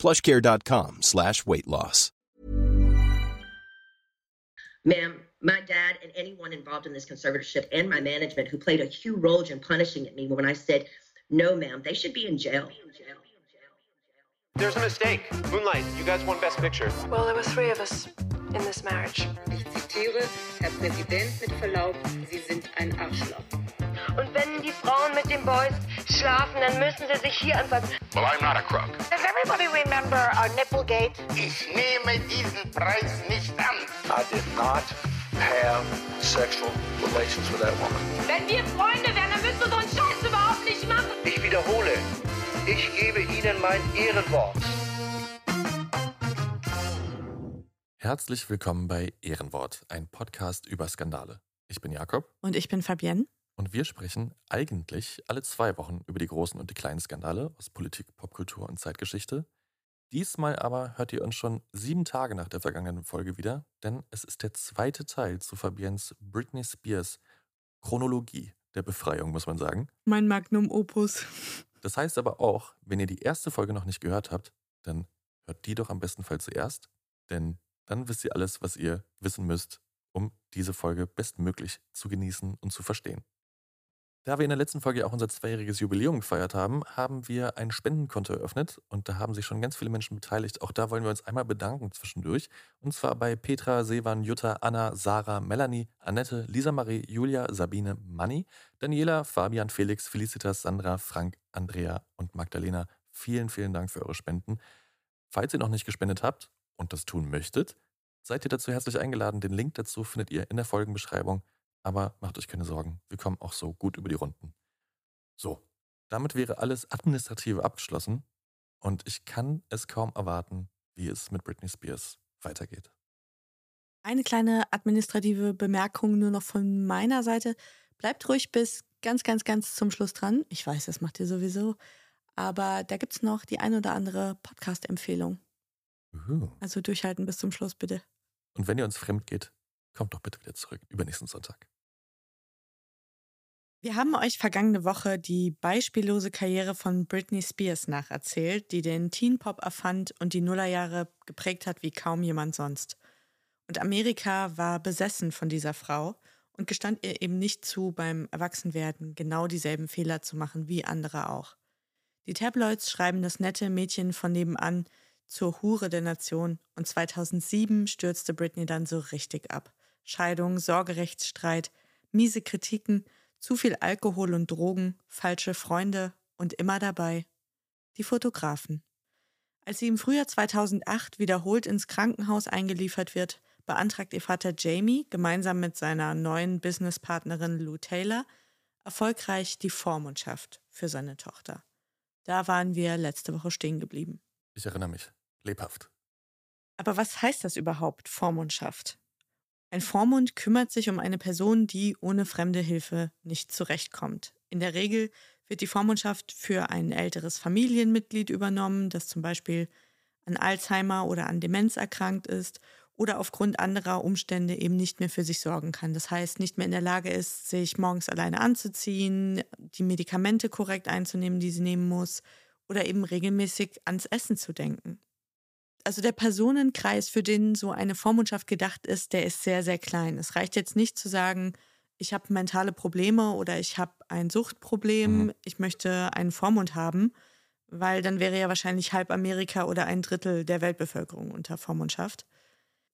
plushcare.com slash weight loss. Ma'am, my dad and anyone involved in this conservatorship and my management who played a huge role in punishing me when I said, no, ma'am, they should be in jail. There's a mistake. Moonlight, you guys won Best Picture. Well, there were three of us in this marriage. Ich zitiere, Herr Präsident, mit Verlaub, Sie sind ein Arschloch. Und wenn die Frauen mit den Boys schlafen, dann müssen sie sich hier anfassen. Well, I'm not a crook. Does everybody remember our Nipplegate? Ich nehme diesen Preis nicht an. I did not have sexual relations with that woman. Wenn wir Freunde wären, dann müsstest du so einen Scheiß überhaupt nicht machen. Ich wiederhole, ich gebe Ihnen mein Ehrenwort. Herzlich willkommen bei Ehrenwort, ein Podcast über Skandale. Ich bin Jakob Und ich bin Fabienne. Und wir sprechen eigentlich alle zwei Wochen über die großen und die kleinen Skandale aus Politik, Popkultur und Zeitgeschichte. Diesmal aber hört ihr uns schon sieben Tage nach der vergangenen Folge wieder, denn es ist der zweite Teil zu Fabiens Britney Spears Chronologie der Befreiung, muss man sagen. Mein Magnum Opus. Das heißt aber auch, wenn ihr die erste Folge noch nicht gehört habt, dann hört die doch am besten Fall zuerst, denn dann wisst ihr alles, was ihr wissen müsst, um diese Folge bestmöglich zu genießen und zu verstehen. Da wir in der letzten Folge auch unser zweijähriges Jubiläum gefeiert haben, haben wir ein Spendenkonto eröffnet und da haben sich schon ganz viele Menschen beteiligt. Auch da wollen wir uns einmal bedanken zwischendurch. Und zwar bei Petra, Sevan, Jutta, Anna, Sarah, Melanie, Annette, Lisa Marie, Julia, Sabine, Manni, Daniela, Fabian, Felix, Felicitas, Sandra, Frank, Andrea und Magdalena. Vielen, vielen Dank für eure Spenden. Falls ihr noch nicht gespendet habt und das tun möchtet, seid ihr dazu herzlich eingeladen. Den Link dazu findet ihr in der Folgenbeschreibung. Aber macht euch keine Sorgen, wir kommen auch so gut über die Runden. So, damit wäre alles Administrative abgeschlossen und ich kann es kaum erwarten, wie es mit Britney Spears weitergeht. Eine kleine administrative Bemerkung nur noch von meiner Seite. Bleibt ruhig bis ganz, ganz, ganz zum Schluss dran. Ich weiß, das macht ihr sowieso. Aber da gibt es noch die ein oder andere Podcast-Empfehlung. Uhu. Also durchhalten bis zum Schluss, bitte. Und wenn ihr uns fremd geht, kommt doch bitte wieder zurück, übernächsten Sonntag. Wir haben euch vergangene Woche die beispiellose Karriere von Britney Spears nacherzählt, die den Teen Pop erfand und die Nullerjahre geprägt hat wie kaum jemand sonst. Und Amerika war besessen von dieser Frau und gestand ihr eben nicht zu, beim Erwachsenwerden genau dieselben Fehler zu machen wie andere auch. Die Tabloids schreiben das nette Mädchen von nebenan zur Hure der Nation und 2007 stürzte Britney dann so richtig ab. Scheidung, Sorgerechtsstreit, miese Kritiken, zu viel Alkohol und Drogen, falsche Freunde und immer dabei die Fotografen. Als sie im Frühjahr 2008 wiederholt ins Krankenhaus eingeliefert wird, beantragt ihr Vater Jamie gemeinsam mit seiner neuen Businesspartnerin Lou Taylor erfolgreich die Vormundschaft für seine Tochter. Da waren wir letzte Woche stehen geblieben. Ich erinnere mich, lebhaft. Aber was heißt das überhaupt, Vormundschaft? Ein Vormund kümmert sich um eine Person, die ohne fremde Hilfe nicht zurechtkommt. In der Regel wird die Vormundschaft für ein älteres Familienmitglied übernommen, das zum Beispiel an Alzheimer oder an Demenz erkrankt ist oder aufgrund anderer Umstände eben nicht mehr für sich sorgen kann. Das heißt, nicht mehr in der Lage ist, sich morgens alleine anzuziehen, die Medikamente korrekt einzunehmen, die sie nehmen muss, oder eben regelmäßig ans Essen zu denken also der Personenkreis, für den so eine Vormundschaft gedacht ist, der ist sehr, sehr klein. Es reicht jetzt nicht zu sagen, ich habe mentale Probleme oder ich habe ein Suchtproblem, Mhm. ich möchte einen Vormund haben, weil dann wäre ja wahrscheinlich halb Amerika oder ein Drittel der Weltbevölkerung unter Vormundschaft.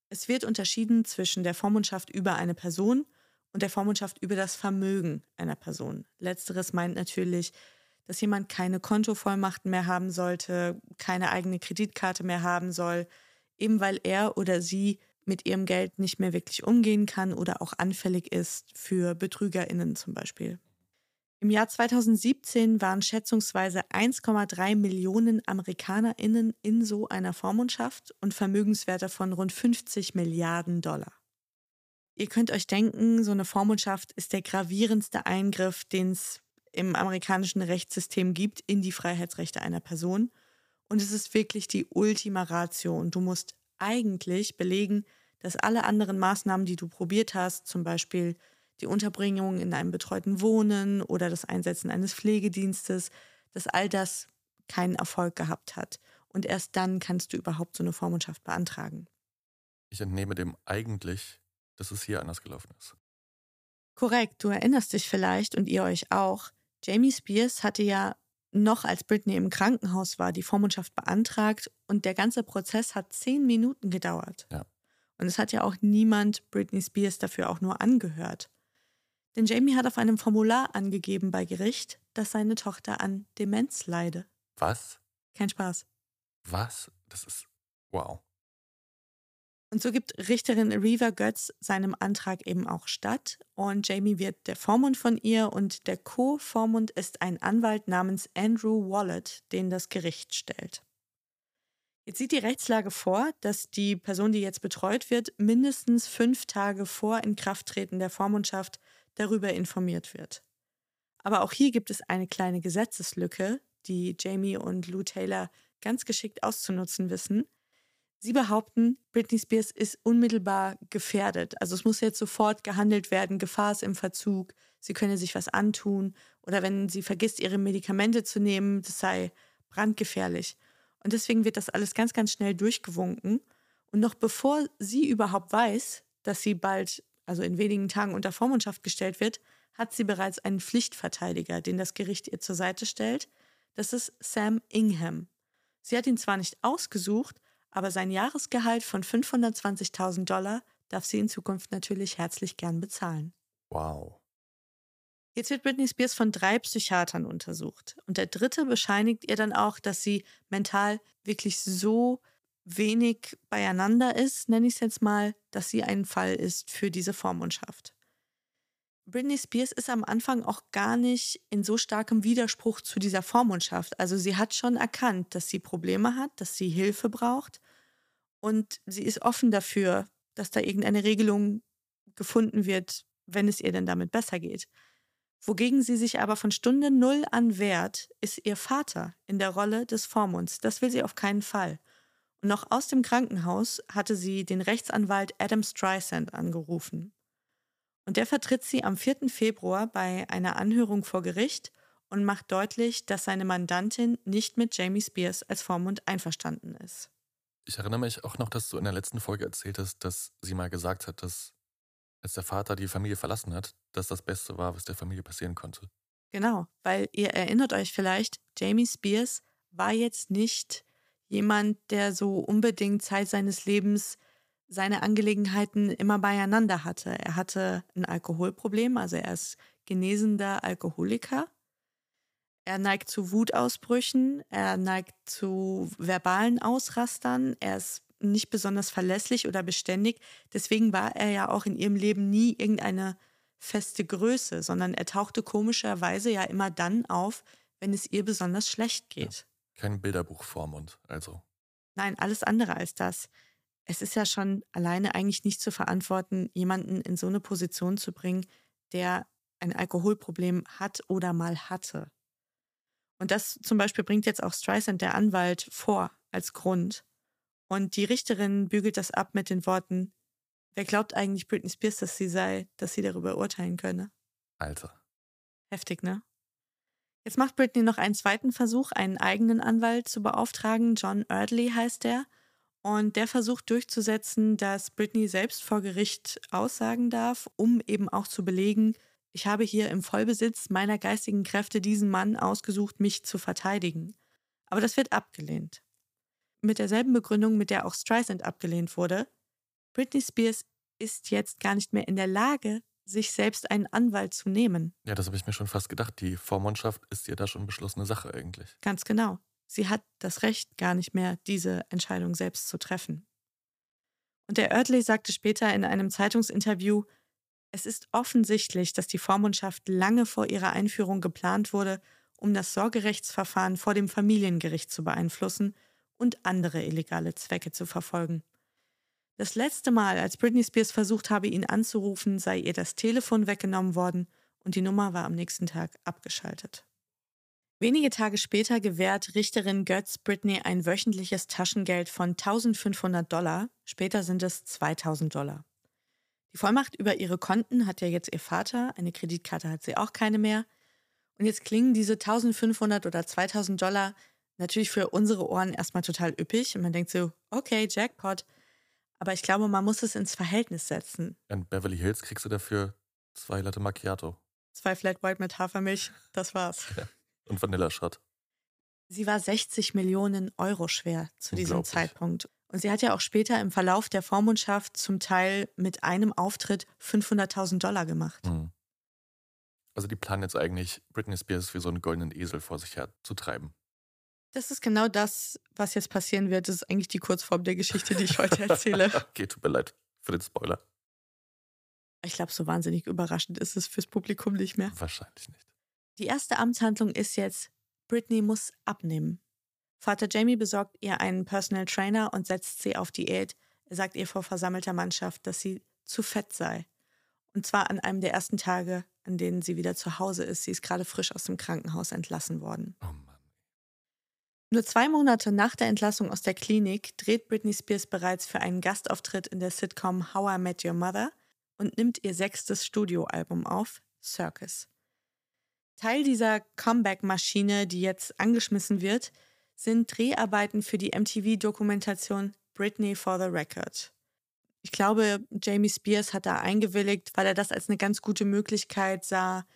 Es wird unterschieden zwischen der Vormundschaft über eine Person und der Vormundschaft über das Vermögen einer Person. Letzteres meint natürlich, dass jemand keine Kontovollmachten mehr haben sollte, keine eigene Kreditkarte mehr haben soll, eben weil er oder sie mit ihrem Geld nicht mehr wirklich umgehen kann oder auch anfällig ist für Betrügerinnen zum Beispiel. Im Jahr 2017 waren schätzungsweise 1,3 Millionen AmerikanerInnen in so einer Vormundschaft und Vermögenswerte von rund 50 Milliarden Dollar. Ihr könnt euch denken, so eine Vormundschaft ist der gravierendste Eingriff, den es im amerikanischen Rechtssystem gibt in die Freiheitsrechte einer Person. Und es ist wirklich die Ultima Ratio. Und du musst eigentlich belegen, dass alle anderen Maßnahmen, die du probiert hast, zum Beispiel die Unterbringung in einem betreuten Wohnen oder das Einsetzen eines Pflegedienstes, dass all das keinen Erfolg gehabt hat. Und erst dann kannst du überhaupt so eine Vormundschaft beantragen. Ich entnehme dem eigentlich, dass es hier anders gelaufen ist. Korrekt, du erinnerst dich vielleicht und ihr euch auch. Jamie Spears hatte ja noch als Britney im Krankenhaus war, die Vormundschaft beantragt und der ganze Prozess hat zehn Minuten gedauert. Ja. Und es hat ja auch niemand Britney Spears dafür auch nur angehört. Denn Jamie hat auf einem Formular angegeben bei Gericht, dass seine Tochter an Demenz leide. Was? Kein Spaß. Was? Das ist. Wow. Und so gibt Richterin Reva Götz seinem Antrag eben auch statt. Und Jamie wird der Vormund von ihr und der Co-Vormund ist ein Anwalt namens Andrew Wallet, den das Gericht stellt. Jetzt sieht die Rechtslage vor, dass die Person, die jetzt betreut wird, mindestens fünf Tage vor Inkrafttreten der Vormundschaft darüber informiert wird. Aber auch hier gibt es eine kleine Gesetzeslücke, die Jamie und Lou Taylor ganz geschickt auszunutzen wissen. Sie behaupten, Britney Spears ist unmittelbar gefährdet. Also es muss jetzt sofort gehandelt werden, Gefahr ist im Verzug, sie könne sich was antun oder wenn sie vergisst, ihre Medikamente zu nehmen, das sei brandgefährlich. Und deswegen wird das alles ganz, ganz schnell durchgewunken. Und noch bevor sie überhaupt weiß, dass sie bald, also in wenigen Tagen unter Vormundschaft gestellt wird, hat sie bereits einen Pflichtverteidiger, den das Gericht ihr zur Seite stellt. Das ist Sam Ingham. Sie hat ihn zwar nicht ausgesucht, aber sein Jahresgehalt von 520.000 Dollar darf sie in Zukunft natürlich herzlich gern bezahlen. Wow. Jetzt wird Britney Spears von drei Psychiatern untersucht. Und der dritte bescheinigt ihr dann auch, dass sie mental wirklich so wenig beieinander ist, nenne ich es jetzt mal, dass sie ein Fall ist für diese Vormundschaft. Britney Spears ist am Anfang auch gar nicht in so starkem Widerspruch zu dieser Vormundschaft. Also sie hat schon erkannt, dass sie Probleme hat, dass sie Hilfe braucht und sie ist offen dafür, dass da irgendeine Regelung gefunden wird, wenn es ihr denn damit besser geht. Wogegen sie sich aber von Stunde Null an wehrt, ist ihr Vater in der Rolle des Vormunds. Das will sie auf keinen Fall. Und noch aus dem Krankenhaus hatte sie den Rechtsanwalt Adam Streisand angerufen. Und der vertritt sie am 4. Februar bei einer Anhörung vor Gericht und macht deutlich, dass seine Mandantin nicht mit Jamie Spears als Vormund einverstanden ist. Ich erinnere mich auch noch, dass du in der letzten Folge erzählt hast, dass sie mal gesagt hat, dass als der Vater die Familie verlassen hat, das das Beste war, was der Familie passieren konnte. Genau, weil ihr erinnert euch vielleicht, Jamie Spears war jetzt nicht jemand, der so unbedingt Zeit seines Lebens seine Angelegenheiten immer beieinander hatte. Er hatte ein Alkoholproblem, also er ist genesender Alkoholiker. Er neigt zu Wutausbrüchen, er neigt zu verbalen Ausrastern, er ist nicht besonders verlässlich oder beständig. Deswegen war er ja auch in ihrem Leben nie irgendeine feste Größe, sondern er tauchte komischerweise ja immer dann auf, wenn es ihr besonders schlecht geht. Ja, kein Bilderbuchvormund, also. Nein, alles andere als das. Es ist ja schon alleine eigentlich nicht zu verantworten, jemanden in so eine Position zu bringen, der ein Alkoholproblem hat oder mal hatte. Und das zum Beispiel bringt jetzt auch Streisand, der Anwalt, vor als Grund. Und die Richterin bügelt das ab mit den Worten, wer glaubt eigentlich Britney Spears, dass sie sei, dass sie darüber urteilen könne? Alter. Heftig, ne? Jetzt macht Britney noch einen zweiten Versuch, einen eigenen Anwalt zu beauftragen. John Erdley heißt der. Und der versucht durchzusetzen, dass Britney selbst vor Gericht aussagen darf, um eben auch zu belegen, ich habe hier im Vollbesitz meiner geistigen Kräfte diesen Mann ausgesucht, mich zu verteidigen. Aber das wird abgelehnt. Mit derselben Begründung, mit der auch Streisand abgelehnt wurde. Britney Spears ist jetzt gar nicht mehr in der Lage, sich selbst einen Anwalt zu nehmen. Ja, das habe ich mir schon fast gedacht. Die Vormundschaft ist ja da schon beschlossene Sache eigentlich. Ganz genau. Sie hat das Recht gar nicht mehr, diese Entscheidung selbst zu treffen. Und der Oertley sagte später in einem Zeitungsinterview, Es ist offensichtlich, dass die Vormundschaft lange vor ihrer Einführung geplant wurde, um das Sorgerechtsverfahren vor dem Familiengericht zu beeinflussen und andere illegale Zwecke zu verfolgen. Das letzte Mal, als Britney Spears versucht habe, ihn anzurufen, sei ihr das Telefon weggenommen worden und die Nummer war am nächsten Tag abgeschaltet. Wenige Tage später gewährt Richterin Götz Britney ein wöchentliches Taschengeld von 1500 Dollar, später sind es 2000 Dollar. Die Vollmacht über ihre Konten hat ja jetzt ihr Vater, eine Kreditkarte hat sie auch keine mehr. Und jetzt klingen diese 1500 oder 2000 Dollar natürlich für unsere Ohren erstmal total üppig und man denkt so, okay, Jackpot. Aber ich glaube, man muss es ins Verhältnis setzen. In Beverly Hills kriegst du dafür zwei Latte Macchiato. Zwei Flat White mit Hafermilch, das war's. Ja. Und Vanilleschrott. Sie war 60 Millionen Euro schwer zu diesem Zeitpunkt. Und sie hat ja auch später im Verlauf der Vormundschaft zum Teil mit einem Auftritt 500.000 Dollar gemacht. Mhm. Also die planen jetzt eigentlich, Britney Spears wie so einen goldenen Esel vor sich her zu treiben. Das ist genau das, was jetzt passieren wird. Das ist eigentlich die Kurzform der Geschichte, die ich heute erzähle. okay, tut mir leid für den Spoiler. Ich glaube, so wahnsinnig überraschend ist es fürs Publikum nicht mehr. Wahrscheinlich nicht. Die erste Amtshandlung ist jetzt, Britney muss abnehmen. Vater Jamie besorgt ihr einen Personal Trainer und setzt sie auf Diät. Er sagt ihr vor versammelter Mannschaft, dass sie zu fett sei. Und zwar an einem der ersten Tage, an denen sie wieder zu Hause ist. Sie ist gerade frisch aus dem Krankenhaus entlassen worden. Oh Mann. Nur zwei Monate nach der Entlassung aus der Klinik dreht Britney Spears bereits für einen Gastauftritt in der Sitcom How I Met Your Mother und nimmt ihr sechstes Studioalbum auf, Circus. Teil dieser Comeback-Maschine, die jetzt angeschmissen wird, sind Dreharbeiten für die MTV-Dokumentation Britney for the Record. Ich glaube, Jamie Spears hat da eingewilligt, weil er das als eine ganz gute Möglichkeit sah,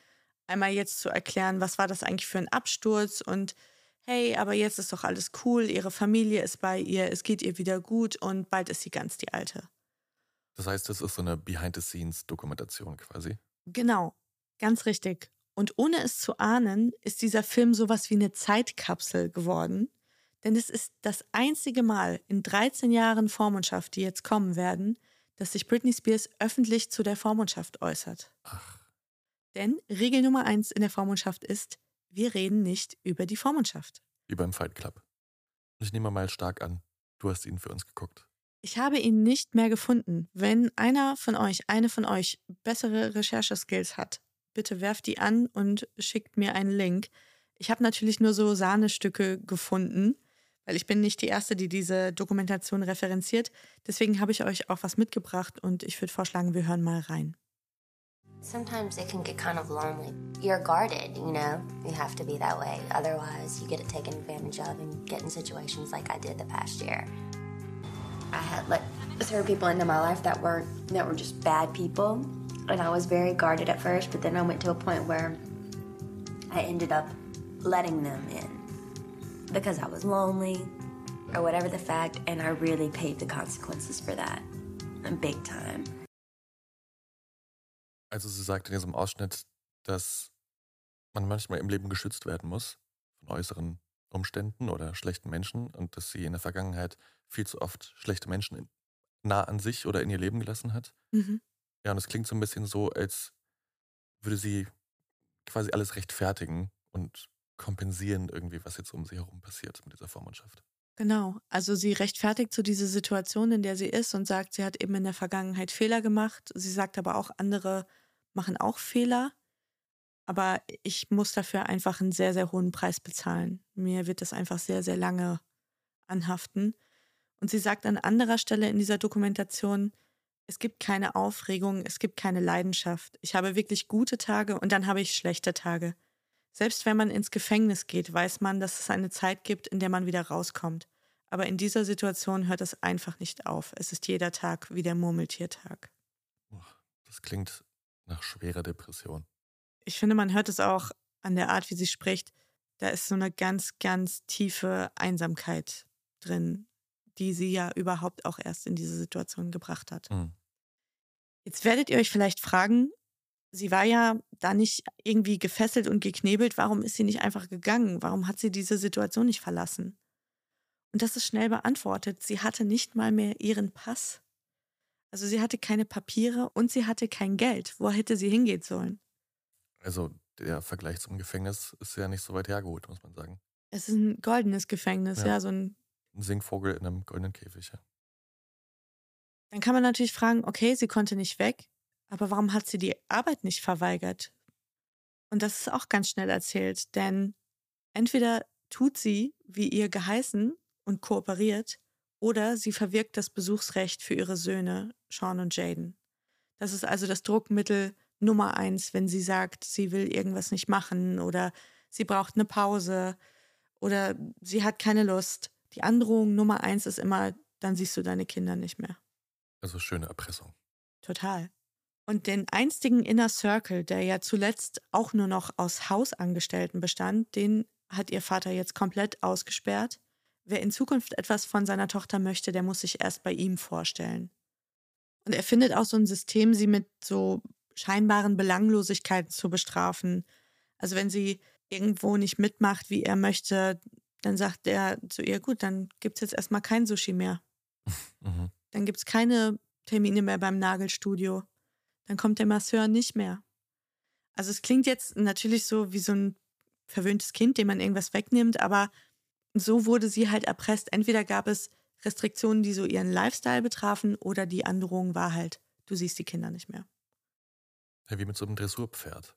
einmal jetzt zu erklären, was war das eigentlich für ein Absturz und hey, aber jetzt ist doch alles cool, ihre Familie ist bei ihr, es geht ihr wieder gut und bald ist sie ganz die Alte. Das heißt, das ist so eine Behind-the-Scenes-Dokumentation quasi. Genau, ganz richtig. Und ohne es zu ahnen, ist dieser Film sowas wie eine Zeitkapsel geworden. Denn es ist das einzige Mal in 13 Jahren Vormundschaft, die jetzt kommen werden, dass sich Britney Spears öffentlich zu der Vormundschaft äußert. Ach. Denn Regel Nummer eins in der Vormundschaft ist, wir reden nicht über die Vormundschaft. Wie beim Fight Club. Ich nehme mal stark an, du hast ihn für uns geguckt. Ich habe ihn nicht mehr gefunden. Wenn einer von euch, eine von euch bessere Rechercheskills hat, bitte werft die an und schickt mir einen Link. Ich habe natürlich nur so Sahnestücke gefunden, weil ich bin nicht die Erste, die diese Dokumentation referenziert. Deswegen habe ich euch auch was mitgebracht und ich würde vorschlagen, wir hören mal rein. Sometimes it can get kind of lonely. You're guarded, you know? You have to be that way. Otherwise, you get taken advantage of and get in situations like I did the past year. I had like throw people into my life that weren't that were just bad people, and I was very guarded at first. But then I went to a point where I ended up letting them in because I was lonely or whatever the fact, and I really paid the consequences for that, big time. Also sie sagt in diesem Ausschnitt, dass man manchmal im Leben geschützt werden muss von äußeren Umständen oder schlechten Menschen und dass sie in der Vergangenheit viel zu oft schlechte Menschen nah an sich oder in ihr Leben gelassen hat. Mhm. Ja, und es klingt so ein bisschen so, als würde sie quasi alles rechtfertigen und kompensieren irgendwie, was jetzt um sie herum passiert mit dieser Vormundschaft. Genau, also sie rechtfertigt so diese Situation, in der sie ist und sagt, sie hat eben in der Vergangenheit Fehler gemacht. Sie sagt aber auch, andere machen auch Fehler. Aber ich muss dafür einfach einen sehr, sehr hohen Preis bezahlen. Mir wird das einfach sehr, sehr lange anhaften. Und sie sagt an anderer Stelle in dieser Dokumentation, es gibt keine Aufregung, es gibt keine Leidenschaft. Ich habe wirklich gute Tage und dann habe ich schlechte Tage. Selbst wenn man ins Gefängnis geht, weiß man, dass es eine Zeit gibt, in der man wieder rauskommt. Aber in dieser Situation hört es einfach nicht auf. Es ist jeder Tag wie der Murmeltiertag. Das klingt nach schwerer Depression. Ich finde, man hört es auch an der Art, wie sie spricht. Da ist so eine ganz, ganz tiefe Einsamkeit drin, die sie ja überhaupt auch erst in diese Situation gebracht hat. Mhm. Jetzt werdet ihr euch vielleicht fragen, sie war ja da nicht irgendwie gefesselt und geknebelt. Warum ist sie nicht einfach gegangen? Warum hat sie diese Situation nicht verlassen? Und das ist schnell beantwortet. Sie hatte nicht mal mehr ihren Pass. Also sie hatte keine Papiere und sie hatte kein Geld. Wo hätte sie hingehen sollen? Also der Vergleich zum Gefängnis ist ja nicht so weit hergeholt, muss man sagen. Es ist ein goldenes Gefängnis, ja, Ja. so ein. Ein Singvogel in einem goldenen Käfig. Ja. Dann kann man natürlich fragen, okay, sie konnte nicht weg, aber warum hat sie die Arbeit nicht verweigert? Und das ist auch ganz schnell erzählt, denn entweder tut sie, wie ihr geheißen und kooperiert, oder sie verwirkt das Besuchsrecht für ihre Söhne, Sean und Jaden. Das ist also das Druckmittel Nummer eins, wenn sie sagt, sie will irgendwas nicht machen oder sie braucht eine Pause oder sie hat keine Lust. Die Androhung Nummer eins ist immer, dann siehst du deine Kinder nicht mehr. Also schöne Erpressung. Total. Und den einstigen Inner Circle, der ja zuletzt auch nur noch aus Hausangestellten bestand, den hat ihr Vater jetzt komplett ausgesperrt. Wer in Zukunft etwas von seiner Tochter möchte, der muss sich erst bei ihm vorstellen. Und er findet auch so ein System, sie mit so scheinbaren Belanglosigkeiten zu bestrafen. Also wenn sie irgendwo nicht mitmacht, wie er möchte, dann sagt er zu ihr, gut, dann gibt es jetzt erstmal kein Sushi mehr. Mhm. Dann gibt es keine Termine mehr beim Nagelstudio. Dann kommt der Masseur nicht mehr. Also es klingt jetzt natürlich so wie so ein verwöhntes Kind, dem man irgendwas wegnimmt, aber so wurde sie halt erpresst. Entweder gab es Restriktionen, die so ihren Lifestyle betrafen, oder die Androhung war halt, du siehst die Kinder nicht mehr. Wie mit so einem Dressurpferd.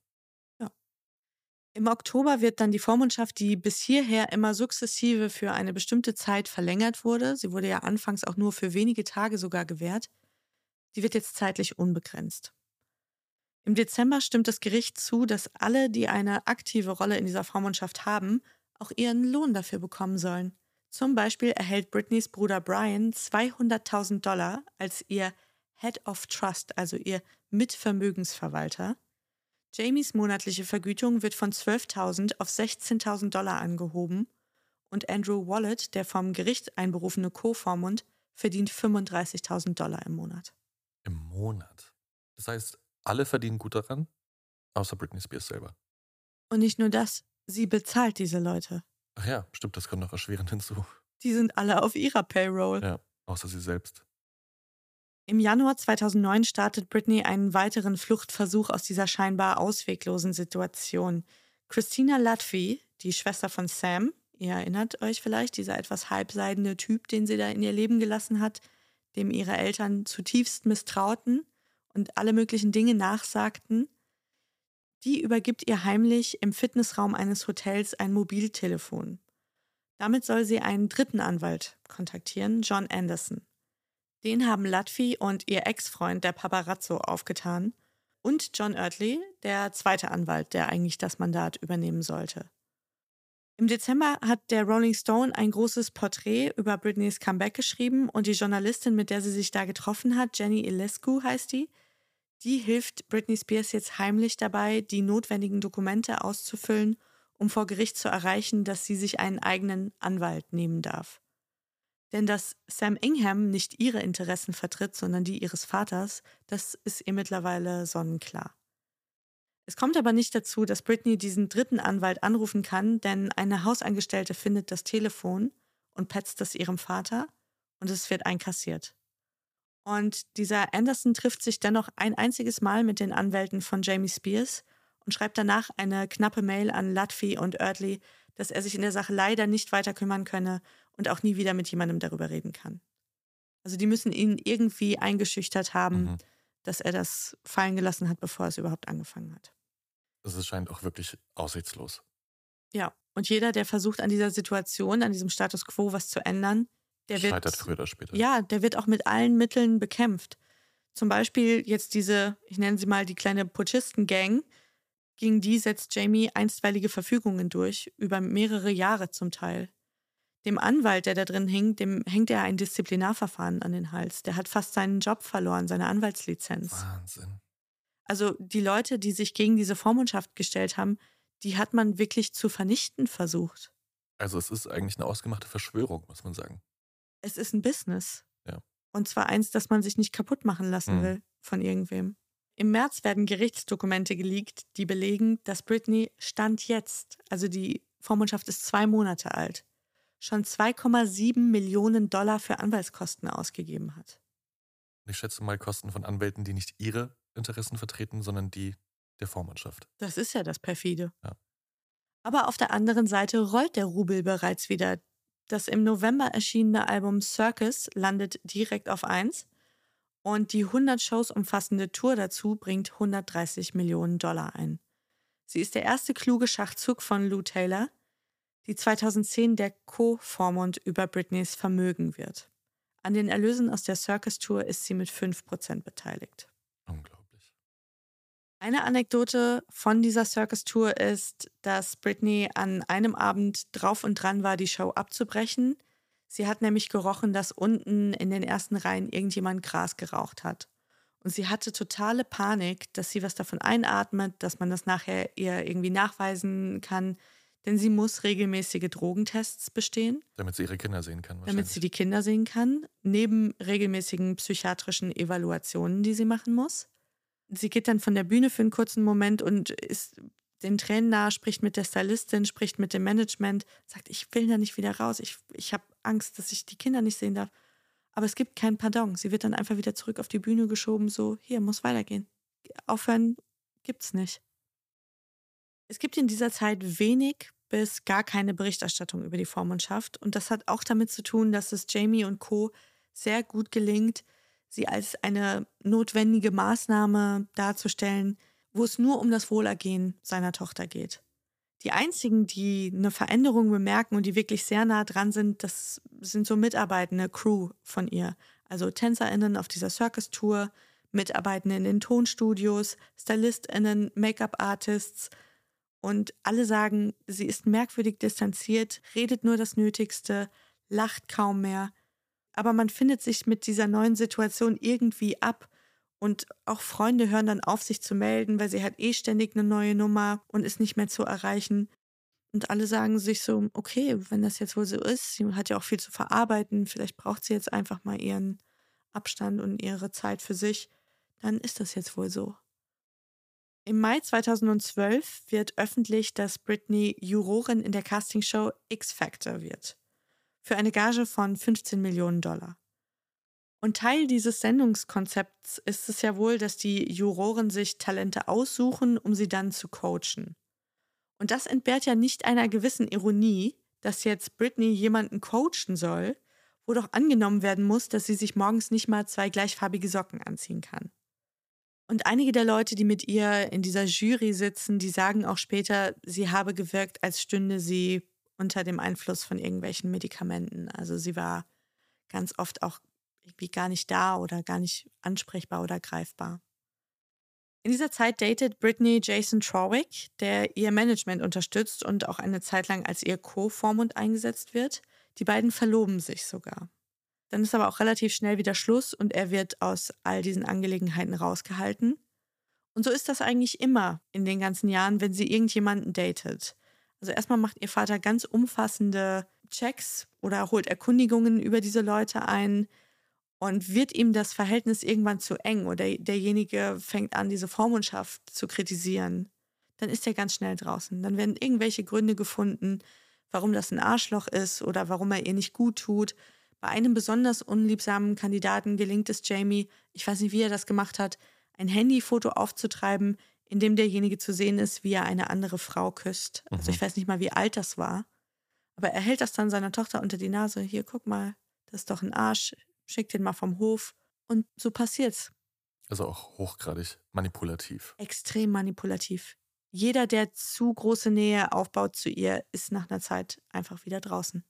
Im Oktober wird dann die Vormundschaft, die bis hierher immer sukzessive für eine bestimmte Zeit verlängert wurde, sie wurde ja anfangs auch nur für wenige Tage sogar gewährt, die wird jetzt zeitlich unbegrenzt. Im Dezember stimmt das Gericht zu, dass alle, die eine aktive Rolle in dieser Vormundschaft haben, auch ihren Lohn dafür bekommen sollen. Zum Beispiel erhält Britneys Bruder Brian 200.000 Dollar als ihr Head of Trust, also ihr Mitvermögensverwalter. Jamies monatliche Vergütung wird von 12.000 auf 16.000 Dollar angehoben und Andrew Wallet, der vom Gericht einberufene Co-Vormund, verdient 35.000 Dollar im Monat. Im Monat. Das heißt, alle verdienen gut daran, außer Britney Spears selber. Und nicht nur das, sie bezahlt diese Leute. Ach ja, stimmt, das kommt noch erschwerend hinzu. Die sind alle auf ihrer Payroll. Ja, außer sie selbst. Im Januar 2009 startet Britney einen weiteren Fluchtversuch aus dieser scheinbar ausweglosen Situation. Christina Latvi, die Schwester von Sam, ihr erinnert euch vielleicht, dieser etwas halbseidene Typ, den sie da in ihr Leben gelassen hat, dem ihre Eltern zutiefst misstrauten und alle möglichen Dinge nachsagten, die übergibt ihr heimlich im Fitnessraum eines Hotels ein Mobiltelefon. Damit soll sie einen dritten Anwalt kontaktieren, John Anderson. Den haben Latvi und ihr Ex-Freund, der Paparazzo, aufgetan. Und John Oertley, der zweite Anwalt, der eigentlich das Mandat übernehmen sollte. Im Dezember hat der Rolling Stone ein großes Porträt über Britneys Comeback geschrieben und die Journalistin, mit der sie sich da getroffen hat, Jenny Ilescu heißt die, die hilft Britney Spears jetzt heimlich dabei, die notwendigen Dokumente auszufüllen, um vor Gericht zu erreichen, dass sie sich einen eigenen Anwalt nehmen darf. Denn dass Sam Ingham nicht ihre Interessen vertritt, sondern die ihres Vaters, das ist ihr mittlerweile sonnenklar. Es kommt aber nicht dazu, dass Britney diesen dritten Anwalt anrufen kann, denn eine Hausangestellte findet das Telefon und petzt es ihrem Vater und es wird einkassiert. Und dieser Anderson trifft sich dennoch ein einziges Mal mit den Anwälten von Jamie Spears und schreibt danach eine knappe Mail an Latvi und Oertley, dass er sich in der Sache leider nicht weiter kümmern könne und auch nie wieder mit jemandem darüber reden kann. Also die müssen ihn irgendwie eingeschüchtert haben, Mhm. dass er das fallen gelassen hat, bevor es überhaupt angefangen hat. Es scheint auch wirklich aussichtslos. Ja, und jeder, der versucht an dieser Situation, an diesem Status quo was zu ändern, der wird Scheitert früher oder später. Ja, der wird auch mit allen Mitteln bekämpft. Zum Beispiel jetzt diese, ich nenne sie mal die kleine Putschisten-Gang, gegen die setzt Jamie einstweilige Verfügungen durch, über mehrere Jahre zum Teil. Dem Anwalt, der da drin hing, dem hängt er ein Disziplinarverfahren an den Hals. Der hat fast seinen Job verloren, seine Anwaltslizenz. Wahnsinn. Also die Leute, die sich gegen diese Vormundschaft gestellt haben, die hat man wirklich zu vernichten versucht. Also es ist eigentlich eine ausgemachte Verschwörung, muss man sagen. Es ist ein Business. Ja. Und zwar eins, das man sich nicht kaputt machen lassen Mhm. will von irgendwem. Im März werden Gerichtsdokumente geleakt, die belegen, dass Britney Stand jetzt, also die Vormundschaft ist zwei Monate alt, schon 2,7 Millionen Dollar für Anwaltskosten ausgegeben hat. Ich schätze mal Kosten von Anwälten, die nicht ihre Interessen vertreten, sondern die der Vormannschaft. Das ist ja das perfide. Ja. Aber auf der anderen Seite rollt der Rubel bereits wieder. Das im November erschienene Album Circus landet direkt auf 1 und die 100 Shows umfassende Tour dazu bringt 130 Millionen Dollar ein. Sie ist der erste kluge Schachzug von Lou Taylor, die 2010 der Co-Vormund über Britneys Vermögen wird. An den Erlösen aus der Circus Tour ist sie mit 5% beteiligt. Unglaublich. Eine Anekdote von dieser Circus Tour ist, dass Britney an einem Abend drauf und dran war, die Show abzubrechen. Sie hat nämlich gerochen, dass unten in den ersten Reihen irgendjemand Gras geraucht hat. Und sie hatte totale Panik, dass sie was davon einatmet, dass man das nachher ihr irgendwie nachweisen kann. Denn sie muss regelmäßige Drogentests bestehen. Damit sie ihre Kinder sehen kann. Damit sie die Kinder sehen kann. Neben regelmäßigen psychiatrischen Evaluationen, die sie machen muss. Sie geht dann von der Bühne für einen kurzen Moment und ist den Tränen nahe, spricht mit der Stylistin, spricht mit dem Management, sagt, ich will da nicht wieder raus. Ich, ich habe Angst, dass ich die Kinder nicht sehen darf. Aber es gibt kein Pardon. Sie wird dann einfach wieder zurück auf die Bühne geschoben, so, hier, muss weitergehen. Aufhören gibt's nicht. Es gibt in dieser Zeit wenig bis gar keine Berichterstattung über die Vormundschaft. Und das hat auch damit zu tun, dass es Jamie und Co. sehr gut gelingt, sie als eine notwendige Maßnahme darzustellen, wo es nur um das Wohlergehen seiner Tochter geht. Die einzigen, die eine Veränderung bemerken und die wirklich sehr nah dran sind, das sind so mitarbeitende Crew von ihr. Also TänzerInnen auf dieser Circus-Tour, Mitarbeitende in den Tonstudios, StylistInnen, Make-up-Artists. Und alle sagen, sie ist merkwürdig distanziert, redet nur das Nötigste, lacht kaum mehr. Aber man findet sich mit dieser neuen Situation irgendwie ab und auch Freunde hören dann auf, sich zu melden, weil sie hat eh ständig eine neue Nummer und ist nicht mehr zu erreichen. Und alle sagen sich so, okay, wenn das jetzt wohl so ist, sie hat ja auch viel zu verarbeiten, vielleicht braucht sie jetzt einfach mal ihren Abstand und ihre Zeit für sich, dann ist das jetzt wohl so. Im Mai 2012 wird öffentlich, dass Britney Jurorin in der Castingshow X Factor wird. Für eine Gage von 15 Millionen Dollar. Und Teil dieses Sendungskonzepts ist es ja wohl, dass die Juroren sich Talente aussuchen, um sie dann zu coachen. Und das entbehrt ja nicht einer gewissen Ironie, dass jetzt Britney jemanden coachen soll, wo doch angenommen werden muss, dass sie sich morgens nicht mal zwei gleichfarbige Socken anziehen kann. Und einige der Leute, die mit ihr in dieser Jury sitzen, die sagen auch später, sie habe gewirkt, als stünde sie unter dem Einfluss von irgendwelchen Medikamenten. Also sie war ganz oft auch irgendwie gar nicht da oder gar nicht ansprechbar oder greifbar. In dieser Zeit datet Britney Jason Trawick, der ihr Management unterstützt und auch eine Zeit lang als ihr Co-Vormund eingesetzt wird. Die beiden verloben sich sogar. Dann ist aber auch relativ schnell wieder Schluss und er wird aus all diesen Angelegenheiten rausgehalten. Und so ist das eigentlich immer in den ganzen Jahren, wenn sie irgendjemanden datet. Also erstmal macht ihr Vater ganz umfassende Checks oder holt Erkundigungen über diese Leute ein, und wird ihm das Verhältnis irgendwann zu eng oder derjenige fängt an, diese Vormundschaft zu kritisieren, dann ist er ganz schnell draußen. Dann werden irgendwelche Gründe gefunden, warum das ein Arschloch ist oder warum er ihr nicht gut tut. Bei einem besonders unliebsamen Kandidaten gelingt es Jamie, ich weiß nicht, wie er das gemacht hat, ein Handyfoto aufzutreiben, in dem derjenige zu sehen ist, wie er eine andere Frau küsst. Also ich mhm. weiß nicht mal, wie alt das war. Aber er hält das dann seiner Tochter unter die Nase. Hier, guck mal, das ist doch ein Arsch schick den mal vom Hof. Und so passiert's. Also auch hochgradig manipulativ. Extrem manipulativ. Jeder, der zu große Nähe aufbaut zu ihr, ist nach einer Zeit einfach wieder draußen.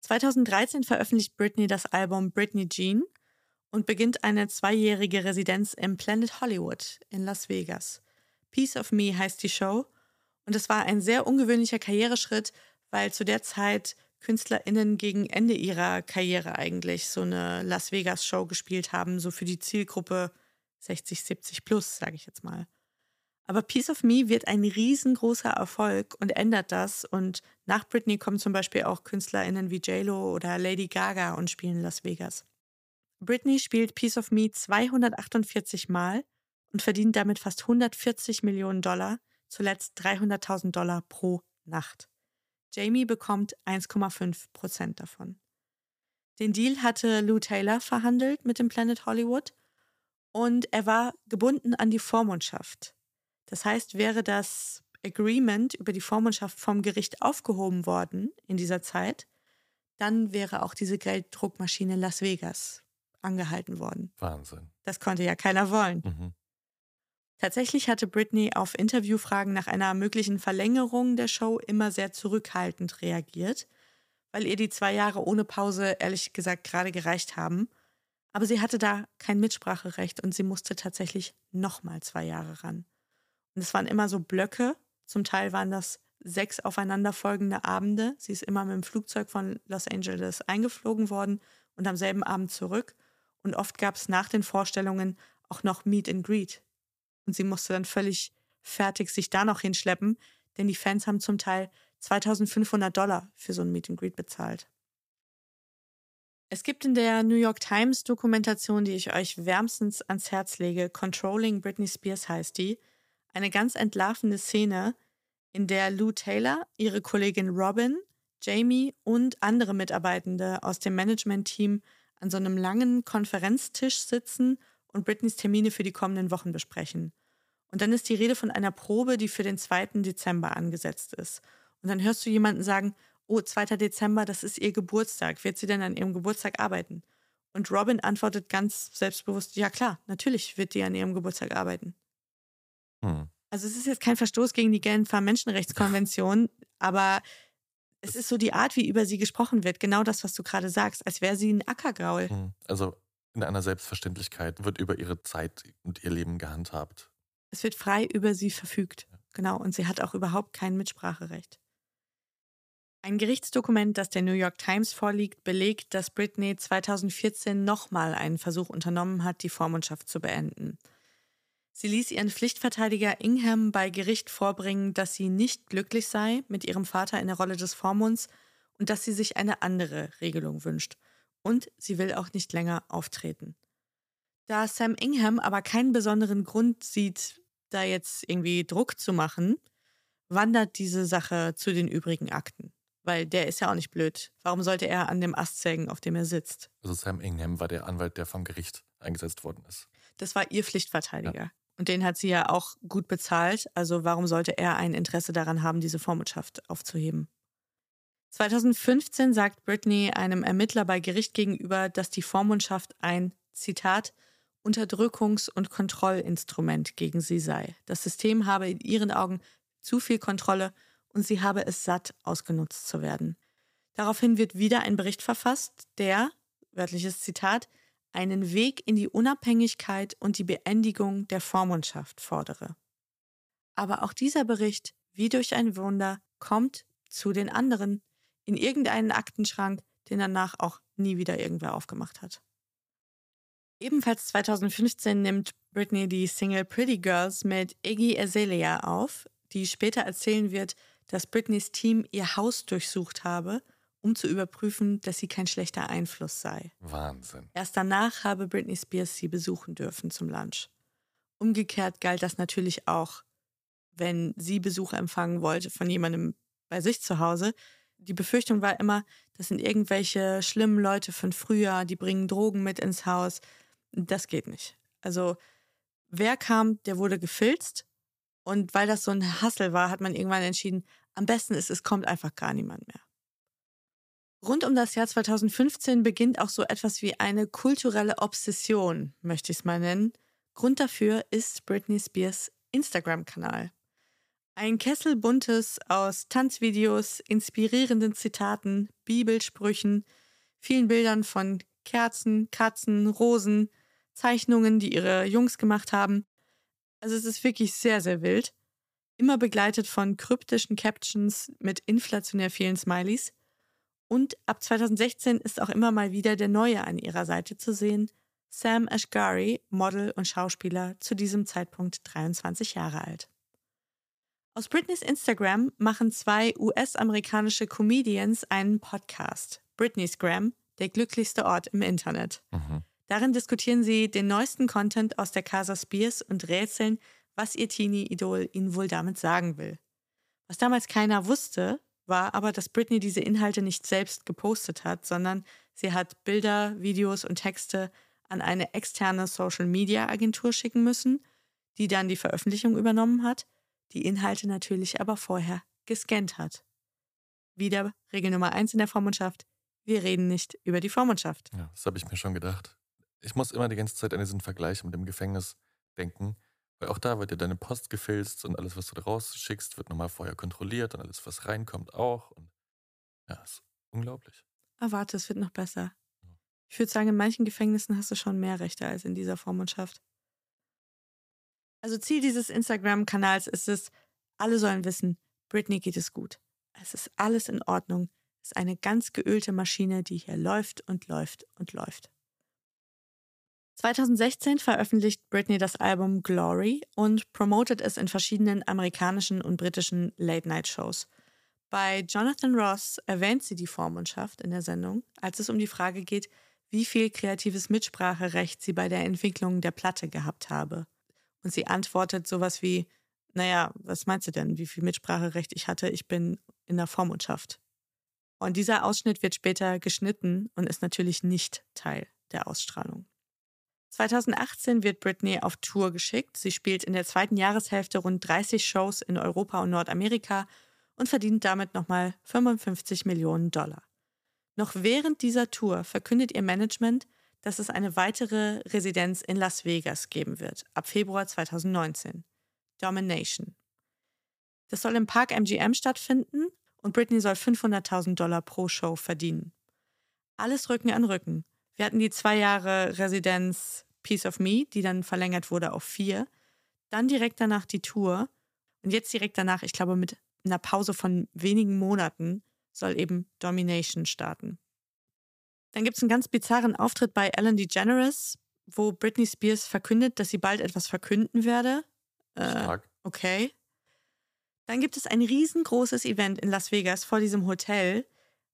2013 veröffentlicht Britney das Album Britney Jean und beginnt eine zweijährige Residenz im Planet Hollywood in Las Vegas. Piece of Me heißt die Show und es war ein sehr ungewöhnlicher Karriereschritt, weil zu der Zeit KünstlerInnen gegen Ende ihrer Karriere eigentlich so eine Las Vegas-Show gespielt haben, so für die Zielgruppe 60, 70 plus, sage ich jetzt mal. Aber Piece of Me wird ein riesengroßer Erfolg und ändert das. Und nach Britney kommen zum Beispiel auch KünstlerInnen wie JLo oder Lady Gaga und spielen Las Vegas. Britney spielt Piece of Me 248 Mal und verdient damit fast 140 Millionen Dollar, zuletzt 300.000 Dollar pro Nacht. Jamie bekommt 1,5 Prozent davon. Den Deal hatte Lou Taylor verhandelt mit dem Planet Hollywood und er war gebunden an die Vormundschaft. Das heißt, wäre das Agreement über die Vormundschaft vom Gericht aufgehoben worden in dieser Zeit, dann wäre auch diese Gelddruckmaschine Las Vegas angehalten worden. Wahnsinn. Das konnte ja keiner wollen. Mhm. Tatsächlich hatte Britney auf Interviewfragen nach einer möglichen Verlängerung der Show immer sehr zurückhaltend reagiert, weil ihr die zwei Jahre ohne Pause ehrlich gesagt gerade gereicht haben. Aber sie hatte da kein Mitspracherecht und sie musste tatsächlich nochmal zwei Jahre ran. Und es waren immer so Blöcke, zum Teil waren das sechs aufeinanderfolgende Abende. Sie ist immer mit dem Flugzeug von Los Angeles eingeflogen worden und am selben Abend zurück. Und oft gab es nach den Vorstellungen auch noch Meet and Greet. Und sie musste dann völlig fertig sich da noch hinschleppen, denn die Fans haben zum Teil 2500 Dollar für so ein Meet and Greet bezahlt. Es gibt in der New York Times Dokumentation, die ich euch wärmstens ans Herz lege, Controlling Britney Spears heißt die, eine ganz entlarvende Szene, in der Lou Taylor, ihre Kollegin Robin, Jamie und andere Mitarbeitende aus dem Management-Team an so einem langen Konferenztisch sitzen und Britneys Termine für die kommenden Wochen besprechen. Und dann ist die Rede von einer Probe, die für den 2. Dezember angesetzt ist. Und dann hörst du jemanden sagen, oh, 2. Dezember, das ist ihr Geburtstag. Wird sie denn an ihrem Geburtstag arbeiten? Und Robin antwortet ganz selbstbewusst, ja klar, natürlich wird die an ihrem Geburtstag arbeiten. Hm. Also es ist jetzt kein Verstoß gegen die Genfer Menschenrechtskonvention, aber es ist so die Art, wie über sie gesprochen wird, genau das, was du gerade sagst, als wäre sie ein Ackergaul. Hm. Also in einer Selbstverständlichkeit wird über ihre Zeit und ihr Leben gehandhabt. Es wird frei über sie verfügt. Genau, und sie hat auch überhaupt kein Mitspracherecht. Ein Gerichtsdokument, das der New York Times vorliegt, belegt, dass Britney 2014 nochmal einen Versuch unternommen hat, die Vormundschaft zu beenden. Sie ließ ihren Pflichtverteidiger Ingham bei Gericht vorbringen, dass sie nicht glücklich sei mit ihrem Vater in der Rolle des Vormunds und dass sie sich eine andere Regelung wünscht. Und sie will auch nicht länger auftreten. Da Sam Ingham aber keinen besonderen Grund sieht, da jetzt irgendwie Druck zu machen, wandert diese Sache zu den übrigen Akten. Weil der ist ja auch nicht blöd. Warum sollte er an dem Ast sägen, auf dem er sitzt? Also Sam Ingham war der Anwalt, der vom Gericht eingesetzt worden ist. Das war ihr Pflichtverteidiger. Ja. Und den hat sie ja auch gut bezahlt. Also warum sollte er ein Interesse daran haben, diese Vormundschaft aufzuheben? 2015 sagt Britney einem Ermittler bei Gericht gegenüber, dass die Vormundschaft ein, Zitat, Unterdrückungs- und Kontrollinstrument gegen sie sei. Das System habe in ihren Augen zu viel Kontrolle und sie habe es satt, ausgenutzt zu werden. Daraufhin wird wieder ein Bericht verfasst, der, wörtliches Zitat, einen Weg in die Unabhängigkeit und die Beendigung der Vormundschaft fordere. Aber auch dieser Bericht, wie durch ein Wunder, kommt zu den anderen in irgendeinen Aktenschrank, den danach auch nie wieder irgendwer aufgemacht hat. Ebenfalls 2015 nimmt Britney die Single Pretty Girls mit Iggy Azalea auf, die später erzählen wird, dass Britneys Team ihr Haus durchsucht habe um zu überprüfen, dass sie kein schlechter Einfluss sei. Wahnsinn. Erst danach habe Britney Spears sie besuchen dürfen zum Lunch. Umgekehrt galt das natürlich auch, wenn sie Besuch empfangen wollte von jemandem bei sich zu Hause. Die Befürchtung war immer, das sind irgendwelche schlimmen Leute von früher, die bringen Drogen mit ins Haus. Das geht nicht. Also wer kam, der wurde gefilzt. Und weil das so ein Hassel war, hat man irgendwann entschieden, am besten ist, es kommt einfach gar niemand mehr. Rund um das Jahr 2015 beginnt auch so etwas wie eine kulturelle Obsession, möchte ich es mal nennen. Grund dafür ist Britney Spears Instagram-Kanal. Ein Kessel buntes aus Tanzvideos, inspirierenden Zitaten, Bibelsprüchen, vielen Bildern von Kerzen, Katzen, Rosen, Zeichnungen, die ihre Jungs gemacht haben. Also es ist wirklich sehr, sehr wild. Immer begleitet von kryptischen Captions mit inflationär vielen Smileys. Und ab 2016 ist auch immer mal wieder der Neue an ihrer Seite zu sehen. Sam Ashgari, Model und Schauspieler, zu diesem Zeitpunkt 23 Jahre alt. Aus Britneys Instagram machen zwei US-amerikanische Comedians einen Podcast, Britney's Gram, der glücklichste Ort im Internet. Mhm. Darin diskutieren sie den neuesten Content aus der Casa Spears und rätseln, was ihr Teenie-Idol ihnen wohl damit sagen will. Was damals keiner wusste, war aber, dass Britney diese Inhalte nicht selbst gepostet hat, sondern Sie hat Bilder, Videos und Texte an eine externe Social-Media-Agentur schicken müssen, die dann die Veröffentlichung übernommen hat, die Inhalte natürlich aber vorher gescannt hat. Wieder Regel Nummer eins in der Vormundschaft. Wir reden nicht über die Vormundschaft. Ja, das habe ich mir schon gedacht. Ich muss immer die ganze Zeit an diesen Vergleich mit dem Gefängnis denken, weil auch da wird dir deine Post gefilzt und alles, was du da rausschickst, wird nochmal vorher kontrolliert und alles, was reinkommt, auch. Und ja, ist unglaublich. Ah, warte, es wird noch besser. Ich würde sagen, in manchen Gefängnissen hast du schon mehr Rechte als in dieser Vormundschaft. Also Ziel dieses Instagram-Kanals ist es, alle sollen wissen, Britney geht es gut. Es ist alles in Ordnung. Es ist eine ganz geölte Maschine, die hier läuft und läuft und läuft. 2016 veröffentlicht Britney das Album Glory und promotet es in verschiedenen amerikanischen und britischen Late-Night-Shows. Bei Jonathan Ross erwähnt sie die Vormundschaft in der Sendung, als es um die Frage geht, wie viel kreatives Mitspracherecht sie bei der Entwicklung der Platte gehabt habe. Und sie antwortet sowas wie, naja, was meinst du denn, wie viel Mitspracherecht ich hatte? Ich bin in der Vormundschaft. Und dieser Ausschnitt wird später geschnitten und ist natürlich nicht Teil der Ausstrahlung. 2018 wird Britney auf Tour geschickt. Sie spielt in der zweiten Jahreshälfte rund 30 Shows in Europa und Nordamerika und verdient damit nochmal 55 Millionen Dollar. Noch während dieser Tour verkündet ihr Management, dass es eine weitere Residenz in Las Vegas geben wird, ab Februar 2019. Domination. Das soll im Park MGM stattfinden und Britney soll 500.000 Dollar pro Show verdienen. Alles Rücken an Rücken. Wir hatten die zwei Jahre Residenz Piece of Me, die dann verlängert wurde auf vier. Dann direkt danach die Tour. Und jetzt direkt danach, ich glaube, mit einer Pause von wenigen Monaten, soll eben Domination starten. Dann gibt es einen ganz bizarren Auftritt bei Ellen DeGeneres, wo Britney Spears verkündet, dass sie bald etwas verkünden werde. Äh, okay. Dann gibt es ein riesengroßes Event in Las Vegas vor diesem Hotel,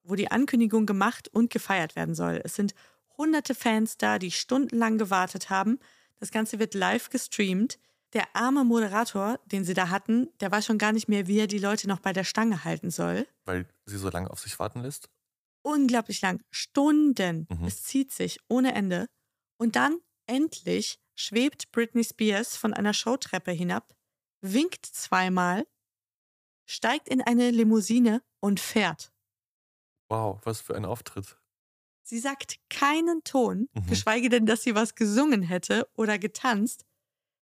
wo die Ankündigung gemacht und gefeiert werden soll. Es sind hunderte Fans da, die stundenlang gewartet haben. Das Ganze wird live gestreamt. Der arme Moderator, den sie da hatten, der weiß schon gar nicht mehr, wie er die Leute noch bei der Stange halten soll. Weil sie so lange auf sich warten lässt? Unglaublich lang. Stunden. Mhm. Es zieht sich ohne Ende. Und dann endlich schwebt Britney Spears von einer Showtreppe hinab, winkt zweimal, steigt in eine Limousine und fährt. Wow, was für ein Auftritt. Sie sagt keinen Ton, mhm. geschweige denn, dass sie was gesungen hätte oder getanzt.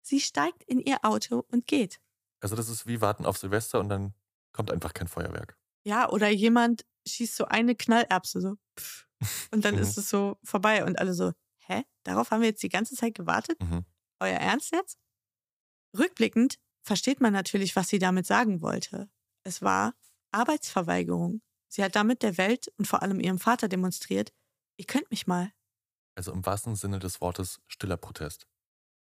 Sie steigt in ihr Auto und geht. Also das ist wie warten auf Silvester und dann kommt einfach kein Feuerwerk. Ja, oder jemand schießt so eine Knallerbse so pff, und dann mhm. ist es so vorbei und alle so, hä? Darauf haben wir jetzt die ganze Zeit gewartet? Mhm. Euer Ernst jetzt? Rückblickend versteht man natürlich, was sie damit sagen wollte. Es war Arbeitsverweigerung. Sie hat damit der Welt und vor allem ihrem Vater demonstriert, Ihr könnt mich mal. Also im wahrsten Sinne des Wortes stiller Protest.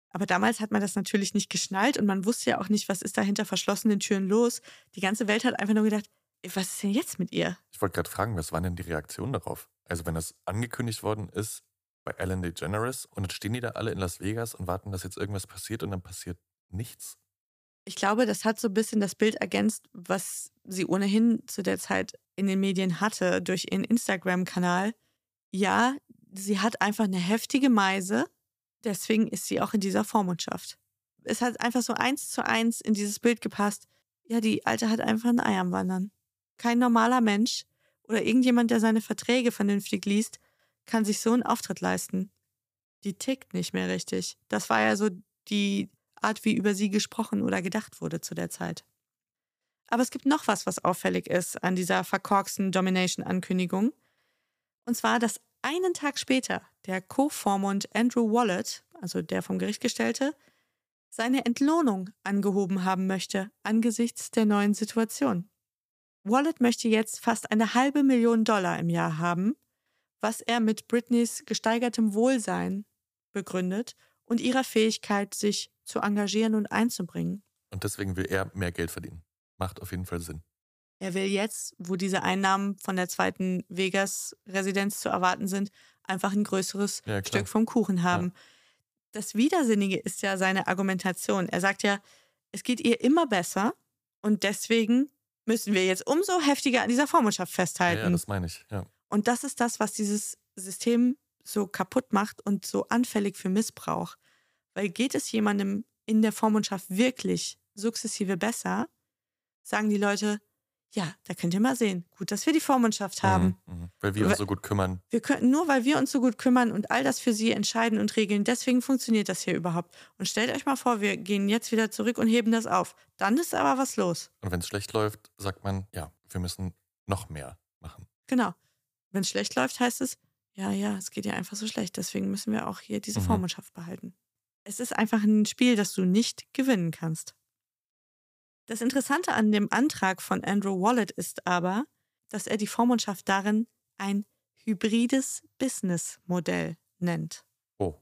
Aber damals hat man das natürlich nicht geschnallt und man wusste ja auch nicht, was ist da hinter verschlossenen Türen los. Die ganze Welt hat einfach nur gedacht, was ist denn jetzt mit ihr? Ich wollte gerade fragen, was waren denn die Reaktionen darauf? Also wenn das angekündigt worden ist bei Ellen DeGeneres und dann stehen die da alle in Las Vegas und warten, dass jetzt irgendwas passiert und dann passiert nichts. Ich glaube, das hat so ein bisschen das Bild ergänzt, was sie ohnehin zu der Zeit in den Medien hatte durch ihren Instagram-Kanal ja, sie hat einfach eine heftige Meise, deswegen ist sie auch in dieser Vormundschaft. Es hat einfach so eins zu eins in dieses Bild gepasst. Ja, die Alte hat einfach ein Ei am Wandern. Kein normaler Mensch oder irgendjemand, der seine Verträge vernünftig liest, kann sich so einen Auftritt leisten. Die tickt nicht mehr richtig. Das war ja so die Art, wie über sie gesprochen oder gedacht wurde zu der Zeit. Aber es gibt noch was, was auffällig ist an dieser verkorksten Domination-Ankündigung. Und zwar, dass einen Tag später der Co-Vormund Andrew Wallet, also der vom Gericht gestellte, seine Entlohnung angehoben haben möchte angesichts der neuen Situation. Wallet möchte jetzt fast eine halbe Million Dollar im Jahr haben, was er mit Britneys gesteigertem Wohlsein begründet und ihrer Fähigkeit, sich zu engagieren und einzubringen. Und deswegen will er mehr Geld verdienen. Macht auf jeden Fall Sinn. Er will jetzt, wo diese Einnahmen von der zweiten Vegas-Residenz zu erwarten sind, einfach ein größeres ja, Stück vom Kuchen haben. Ja. Das Widersinnige ist ja seine Argumentation. Er sagt ja, es geht ihr immer besser und deswegen müssen wir jetzt umso heftiger an dieser Vormundschaft festhalten. Ja, das meine ich, ja. Und das ist das, was dieses System so kaputt macht und so anfällig für Missbrauch. Weil geht es jemandem in der Vormundschaft wirklich sukzessive besser, sagen die Leute, ja, da könnt ihr mal sehen. Gut, dass wir die Vormundschaft haben. Mhm, mhm. Weil wir uns so gut kümmern. Wir können, nur weil wir uns so gut kümmern und all das für sie entscheiden und regeln, deswegen funktioniert das hier überhaupt. Und stellt euch mal vor, wir gehen jetzt wieder zurück und heben das auf. Dann ist aber was los. Und wenn es schlecht läuft, sagt man, ja, wir müssen noch mehr machen. Genau. Wenn es schlecht läuft, heißt es, ja, ja, es geht ja einfach so schlecht. Deswegen müssen wir auch hier diese mhm. Vormundschaft behalten. Es ist einfach ein Spiel, das du nicht gewinnen kannst. Das Interessante an dem Antrag von Andrew Wallet ist aber, dass er die Vormundschaft darin ein hybrides Businessmodell nennt. Oh.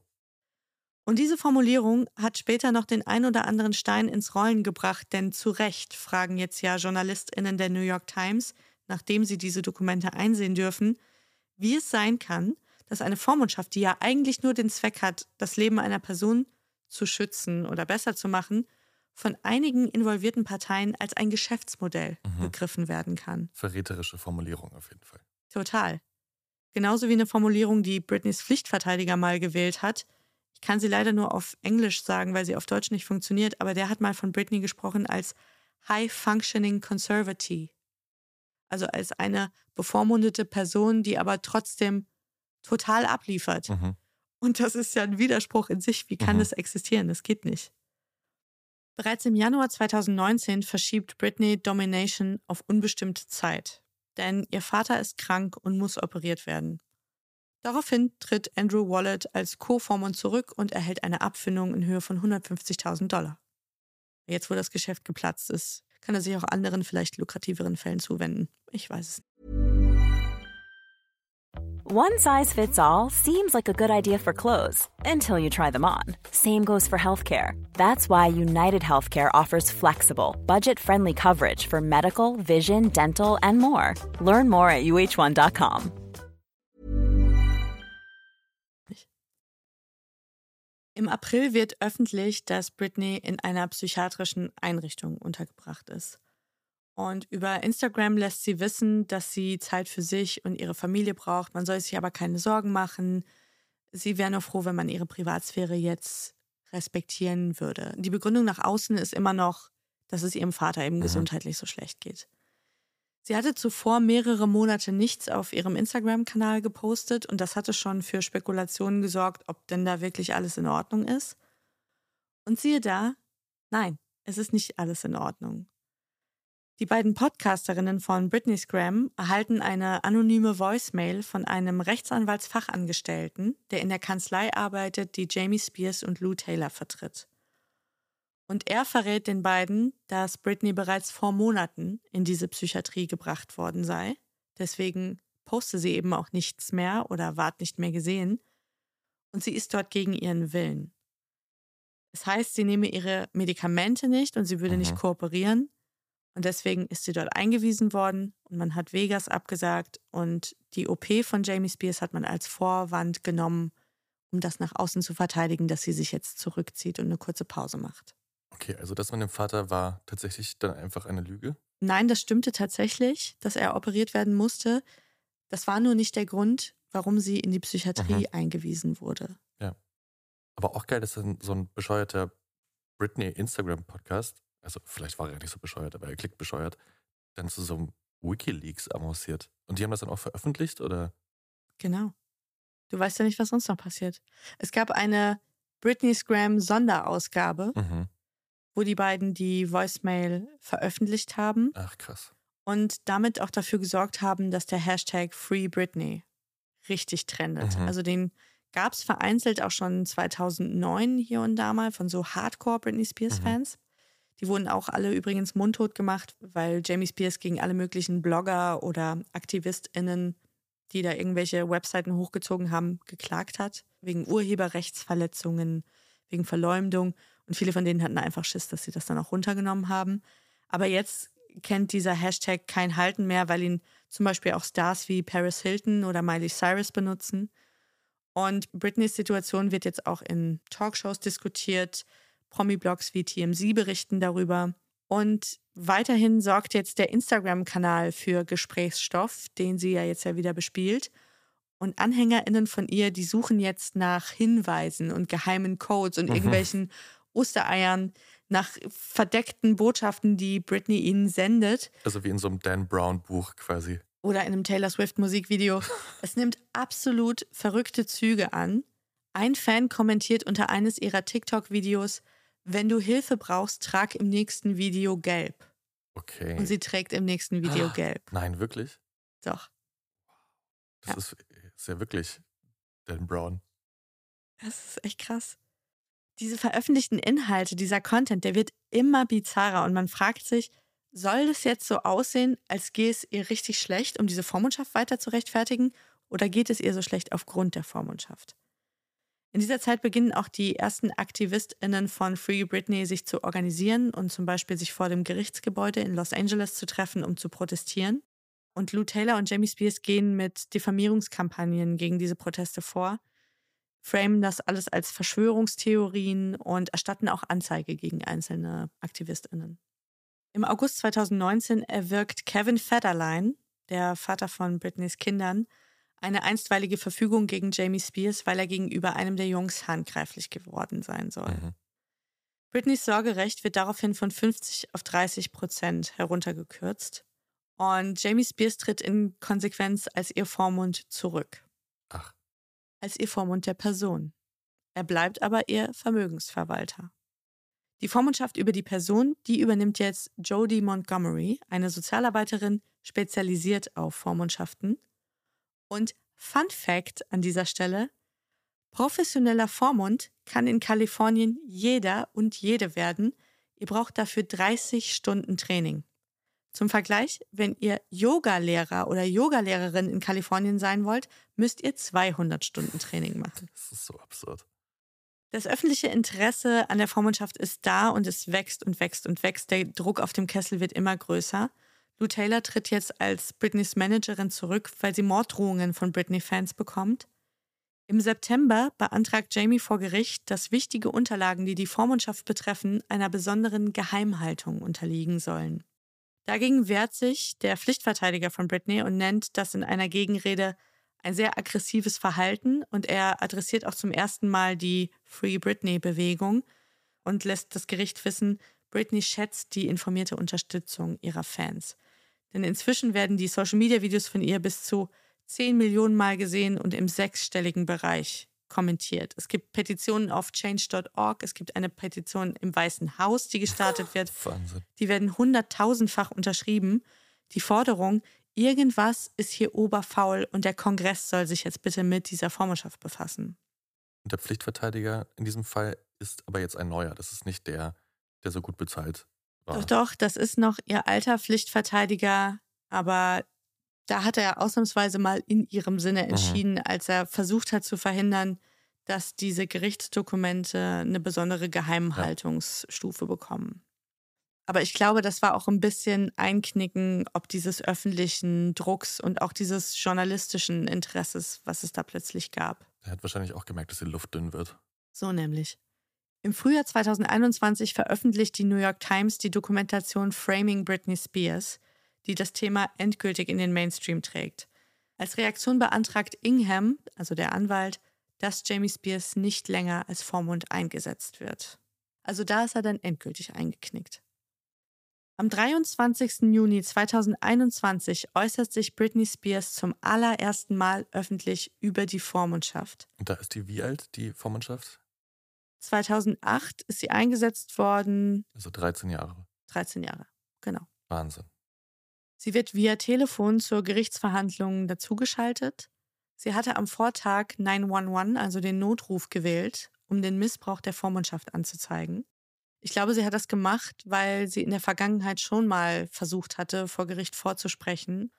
Und diese Formulierung hat später noch den ein oder anderen Stein ins Rollen gebracht, denn zu Recht fragen jetzt ja JournalistInnen der New York Times, nachdem sie diese Dokumente einsehen dürfen, wie es sein kann, dass eine Vormundschaft, die ja eigentlich nur den Zweck hat, das Leben einer Person zu schützen oder besser zu machen, von einigen involvierten Parteien als ein Geschäftsmodell mhm. begriffen werden kann. Verräterische Formulierung auf jeden Fall. Total. Genauso wie eine Formulierung, die Britneys Pflichtverteidiger mal gewählt hat. Ich kann sie leider nur auf Englisch sagen, weil sie auf Deutsch nicht funktioniert, aber der hat mal von Britney gesprochen als High Functioning Conservative. Also als eine bevormundete Person, die aber trotzdem total abliefert. Mhm. Und das ist ja ein Widerspruch in sich. Wie kann mhm. das existieren? Das geht nicht. Bereits im Januar 2019 verschiebt Britney Domination auf unbestimmte Zeit, denn ihr Vater ist krank und muss operiert werden. Daraufhin tritt Andrew Wallet als Co-Vormund zurück und erhält eine Abfindung in Höhe von 150.000 Dollar. Jetzt, wo das Geschäft geplatzt ist, kann er sich auch anderen, vielleicht lukrativeren Fällen zuwenden. Ich weiß es nicht. One size fits all seems like a good idea for clothes until you try them on. Same goes for healthcare. That's why United Healthcare offers flexible, budget friendly coverage for medical, vision, dental, and more. Learn more at uh1.com. Im April wird öffentlich, dass Britney in einer psychiatrischen Einrichtung untergebracht ist. Und über Instagram lässt sie wissen, dass sie Zeit für sich und ihre Familie braucht. Man soll sich aber keine Sorgen machen. Sie wäre nur froh, wenn man ihre Privatsphäre jetzt respektieren würde. Die Begründung nach außen ist immer noch, dass es ihrem Vater eben mhm. gesundheitlich so schlecht geht. Sie hatte zuvor mehrere Monate nichts auf ihrem Instagram-Kanal gepostet und das hatte schon für Spekulationen gesorgt, ob denn da wirklich alles in Ordnung ist. Und siehe da, nein, es ist nicht alles in Ordnung. Die beiden Podcasterinnen von Britney Scram erhalten eine anonyme Voicemail von einem Rechtsanwaltsfachangestellten, der in der Kanzlei arbeitet, die Jamie Spears und Lou Taylor vertritt. Und er verrät den beiden, dass Britney bereits vor Monaten in diese Psychiatrie gebracht worden sei. Deswegen poste sie eben auch nichts mehr oder ward nicht mehr gesehen. Und sie ist dort gegen ihren Willen. Das heißt, sie nehme ihre Medikamente nicht und sie würde mhm. nicht kooperieren. Und deswegen ist sie dort eingewiesen worden und man hat Vegas abgesagt und die OP von Jamie Spears hat man als Vorwand genommen, um das nach außen zu verteidigen, dass sie sich jetzt zurückzieht und eine kurze Pause macht. Okay, also das mit dem Vater war tatsächlich dann einfach eine Lüge? Nein, das stimmte tatsächlich, dass er operiert werden musste. Das war nur nicht der Grund, warum sie in die Psychiatrie mhm. eingewiesen wurde. Ja. Aber auch geil, dass so ein bescheuerter Britney Instagram-Podcast also vielleicht war er nicht so bescheuert, aber er klickt bescheuert, dann zu so einem Wikileaks avanciert. Und die haben das dann auch veröffentlicht, oder? Genau. Du weißt ja nicht, was sonst noch passiert. Es gab eine Britney Scram Sonderausgabe, mhm. wo die beiden die Voicemail veröffentlicht haben. Ach, krass. Und damit auch dafür gesorgt haben, dass der Hashtag Free Britney richtig trendet. Mhm. Also den gab es vereinzelt auch schon 2009 hier und da mal von so Hardcore Britney Spears mhm. Fans. Mhm. Die wurden auch alle übrigens mundtot gemacht, weil Jamie Spears gegen alle möglichen Blogger oder AktivistInnen, die da irgendwelche Webseiten hochgezogen haben, geklagt hat. Wegen Urheberrechtsverletzungen, wegen Verleumdung. Und viele von denen hatten einfach Schiss, dass sie das dann auch runtergenommen haben. Aber jetzt kennt dieser Hashtag kein Halten mehr, weil ihn zum Beispiel auch Stars wie Paris Hilton oder Miley Cyrus benutzen. Und Britneys Situation wird jetzt auch in Talkshows diskutiert. Promi-Blogs wie TMZ berichten darüber. Und weiterhin sorgt jetzt der Instagram-Kanal für Gesprächsstoff, den sie ja jetzt ja wieder bespielt. Und AnhängerInnen von ihr, die suchen jetzt nach Hinweisen und geheimen Codes und Mhm. irgendwelchen Ostereiern, nach verdeckten Botschaften, die Britney ihnen sendet. Also wie in so einem Dan Brown Buch quasi. oder in einem Taylor Swift Musikvideo. Es nimmt absolut verrückte Züge an. Ein Fan kommentiert unter eines ihrer TikTok-Videos, wenn du Hilfe brauchst, trag im nächsten Video gelb. Okay. Und sie trägt im nächsten Video Ah, gelb. Nein, wirklich? Doch. Das ist, ist ja wirklich Dan Brown. Das ist echt krass. Diese veröffentlichten Inhalte, dieser Content, der wird immer bizarrer und man fragt sich, soll das jetzt so aussehen, als gehe es ihr richtig schlecht, um diese Vormundschaft weiter zu rechtfertigen, oder geht es ihr so schlecht aufgrund der Vormundschaft? In dieser Zeit beginnen auch die ersten AktivistInnen von Free Britney sich zu organisieren und zum Beispiel sich vor dem Gerichtsgebäude in Los Angeles zu treffen, um zu protestieren. Und Lou Taylor und Jamie Spears gehen mit Diffamierungskampagnen gegen diese Proteste vor, framen das alles als Verschwörungstheorien und erstatten auch Anzeige gegen einzelne AktivistInnen. Im August 2019 erwirkt Kevin Federline, der Vater von Britneys Kindern, eine einstweilige Verfügung gegen Jamie Spears, weil er gegenüber einem der Jungs handgreiflich geworden sein soll. Mhm. Britneys Sorgerecht wird daraufhin von 50 auf 30 Prozent heruntergekürzt. Und Jamie Spears tritt in Konsequenz als ihr Vormund zurück. Ach. Als ihr Vormund der Person. Er bleibt aber ihr Vermögensverwalter. Die Vormundschaft über die Person, die übernimmt jetzt Jodie Montgomery, eine Sozialarbeiterin, spezialisiert auf Vormundschaften. Und Fun Fact an dieser Stelle: Professioneller Vormund kann in Kalifornien jeder und jede werden. Ihr braucht dafür 30 Stunden Training. Zum Vergleich, wenn ihr Yoga-Lehrer oder Yogalehrerin in Kalifornien sein wollt, müsst ihr 200 Stunden Training machen. Das ist so absurd. Das öffentliche Interesse an der Vormundschaft ist da und es wächst und wächst und wächst. Der Druck auf dem Kessel wird immer größer. Lou Taylor tritt jetzt als Britneys Managerin zurück, weil sie Morddrohungen von Britney-Fans bekommt. Im September beantragt Jamie vor Gericht, dass wichtige Unterlagen, die die Vormundschaft betreffen, einer besonderen Geheimhaltung unterliegen sollen. Dagegen wehrt sich der Pflichtverteidiger von Britney und nennt das in einer Gegenrede ein sehr aggressives Verhalten und er adressiert auch zum ersten Mal die Free Britney-Bewegung und lässt das Gericht wissen, Britney schätzt die informierte Unterstützung ihrer Fans. Denn inzwischen werden die Social-Media-Videos von ihr bis zu 10 Millionen Mal gesehen und im sechsstelligen Bereich kommentiert. Es gibt Petitionen auf change.org, es gibt eine Petition im Weißen Haus, die gestartet wird. Wahnsinn. Die werden hunderttausendfach unterschrieben. Die Forderung, irgendwas ist hier oberfaul und der Kongress soll sich jetzt bitte mit dieser Vormundschaft befassen. Und der Pflichtverteidiger in diesem Fall ist aber jetzt ein neuer. Das ist nicht der, der so gut bezahlt war. Doch, doch, das ist noch ihr alter Pflichtverteidiger, aber da hat er ausnahmsweise mal in ihrem Sinne entschieden, als er versucht hat zu verhindern, dass diese Gerichtsdokumente eine besondere Geheimhaltungsstufe bekommen. Aber ich glaube, das war auch ein bisschen Einknicken, ob dieses öffentlichen Drucks und auch dieses journalistischen Interesses, was es da plötzlich gab. Er hat wahrscheinlich auch gemerkt, dass die Luft dünn wird. So nämlich. Im Frühjahr 2021 veröffentlicht die New York Times die Dokumentation Framing Britney Spears, die das Thema endgültig in den Mainstream trägt. Als Reaktion beantragt Ingham, also der Anwalt, dass Jamie Spears nicht länger als Vormund eingesetzt wird. Also da ist er dann endgültig eingeknickt. Am 23. Juni 2021 äußert sich Britney Spears zum allerersten Mal öffentlich über die Vormundschaft. Und da ist die wie alt, die Vormundschaft? 2008 ist sie eingesetzt worden, Also 13 Jahre. 13 Jahre, genau. Wahnsinn. Sie wird via Telefon zur Gerichtsverhandlung dazugeschaltet. Sie hatte am Vortag 911, also den Notruf, gewählt, um den Missbrauch der Vormundschaft anzuzeigen. Ich glaube, sie hat das gemacht, weil sie in der Vergangenheit schon mal versucht hatte, vor Gericht vorzusprechen.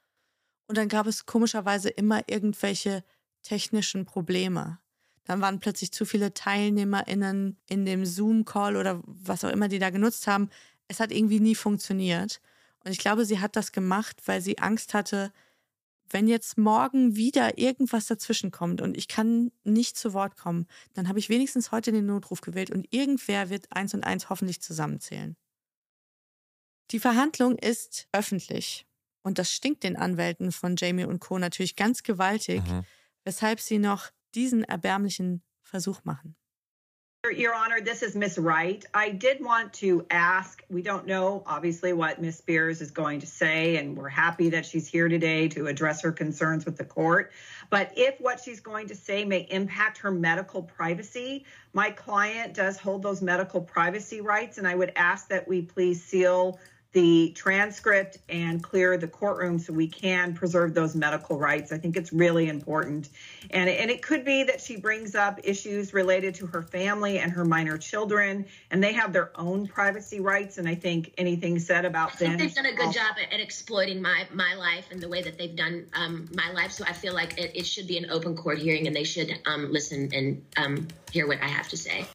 Und dann gab es komischerweise immer irgendwelche technischen Probleme. Dann waren plötzlich zu viele TeilnehmerInnen in dem Zoom-Call oder was auch immer die da genutzt haben. Es hat irgendwie nie funktioniert. Und ich glaube, sie hat das gemacht, weil sie Angst hatte, wenn jetzt morgen wieder irgendwas dazwischen kommt und ich kann nicht zu Wort kommen, dann habe ich wenigstens heute den Notruf gewählt und irgendwer wird eins und eins hoffentlich zusammenzählen. Die Verhandlung ist öffentlich und das stinkt den Anwälten von Jamie und Co. natürlich ganz gewaltig, Mhm. weshalb sie noch diesen erbärmlichen Versuch machen. Your Honor, this is Miss Wright. I did want to ask, we don't know obviously what Miss Spears is going to say, and we're happy that she's here today to address her concerns with the court. But if what she's going to say may impact her medical privacy, my client does hold those medical privacy rights, and I would ask that we please seal the transcript and clear the courtroom so we can preserve those medical rights. I think it's really important. And, and it could be that she brings up issues related to her family and her minor children, and they have their own privacy rights. And I think anything said about I think them. they've done a good job at, at exploiting my my life and the way that they've done um, my life. So I feel like it, it should be an open court hearing, and they should um, listen and um, hear what I have to say.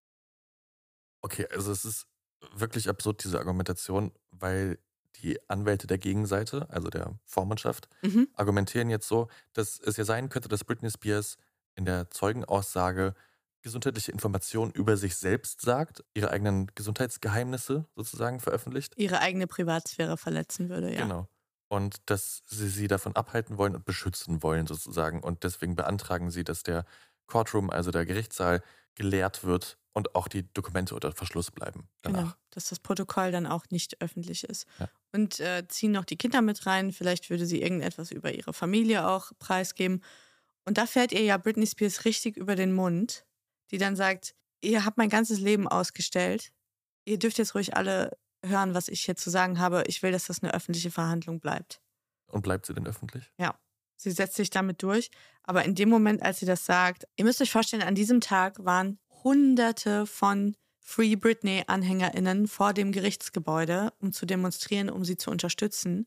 Okay, also es ist wirklich absurd, diese Argumentation, weil die Anwälte der Gegenseite, also der Vormundschaft, Mhm. argumentieren jetzt so, dass es ja sein könnte, dass Britney Spears in der Zeugenaussage gesundheitliche Informationen über sich selbst sagt, ihre eigenen Gesundheitsgeheimnisse sozusagen veröffentlicht. Ihre eigene Privatsphäre verletzen würde, ja. Genau. Und dass sie sie davon abhalten wollen und beschützen wollen sozusagen. Und deswegen beantragen sie, dass der Courtroom, also der Gerichtssaal, geleert wird und auch die Dokumente unter Verschluss bleiben danach. Genau, dass das Protokoll dann auch nicht öffentlich ist. Ja. Und äh, ziehen noch die Kinder mit rein. Vielleicht würde sie irgendetwas über ihre Familie auch preisgeben. Und da fährt ihr ja Britney Spears richtig über den Mund, die dann sagt, ihr habt mein ganzes Leben ausgestellt. Ihr dürft jetzt ruhig alle hören, was ich hier zu sagen habe. Ich will, dass das eine öffentliche Verhandlung bleibt. Und bleibt sie denn öffentlich? Ja, sie setzt sich damit durch. Aber in dem Moment, als sie das sagt, ihr müsst euch vorstellen, an diesem Tag waren Hunderte von Free Britney-AnhängerInnen vor dem Gerichtsgebäude, um zu demonstrieren, um sie zu unterstützen.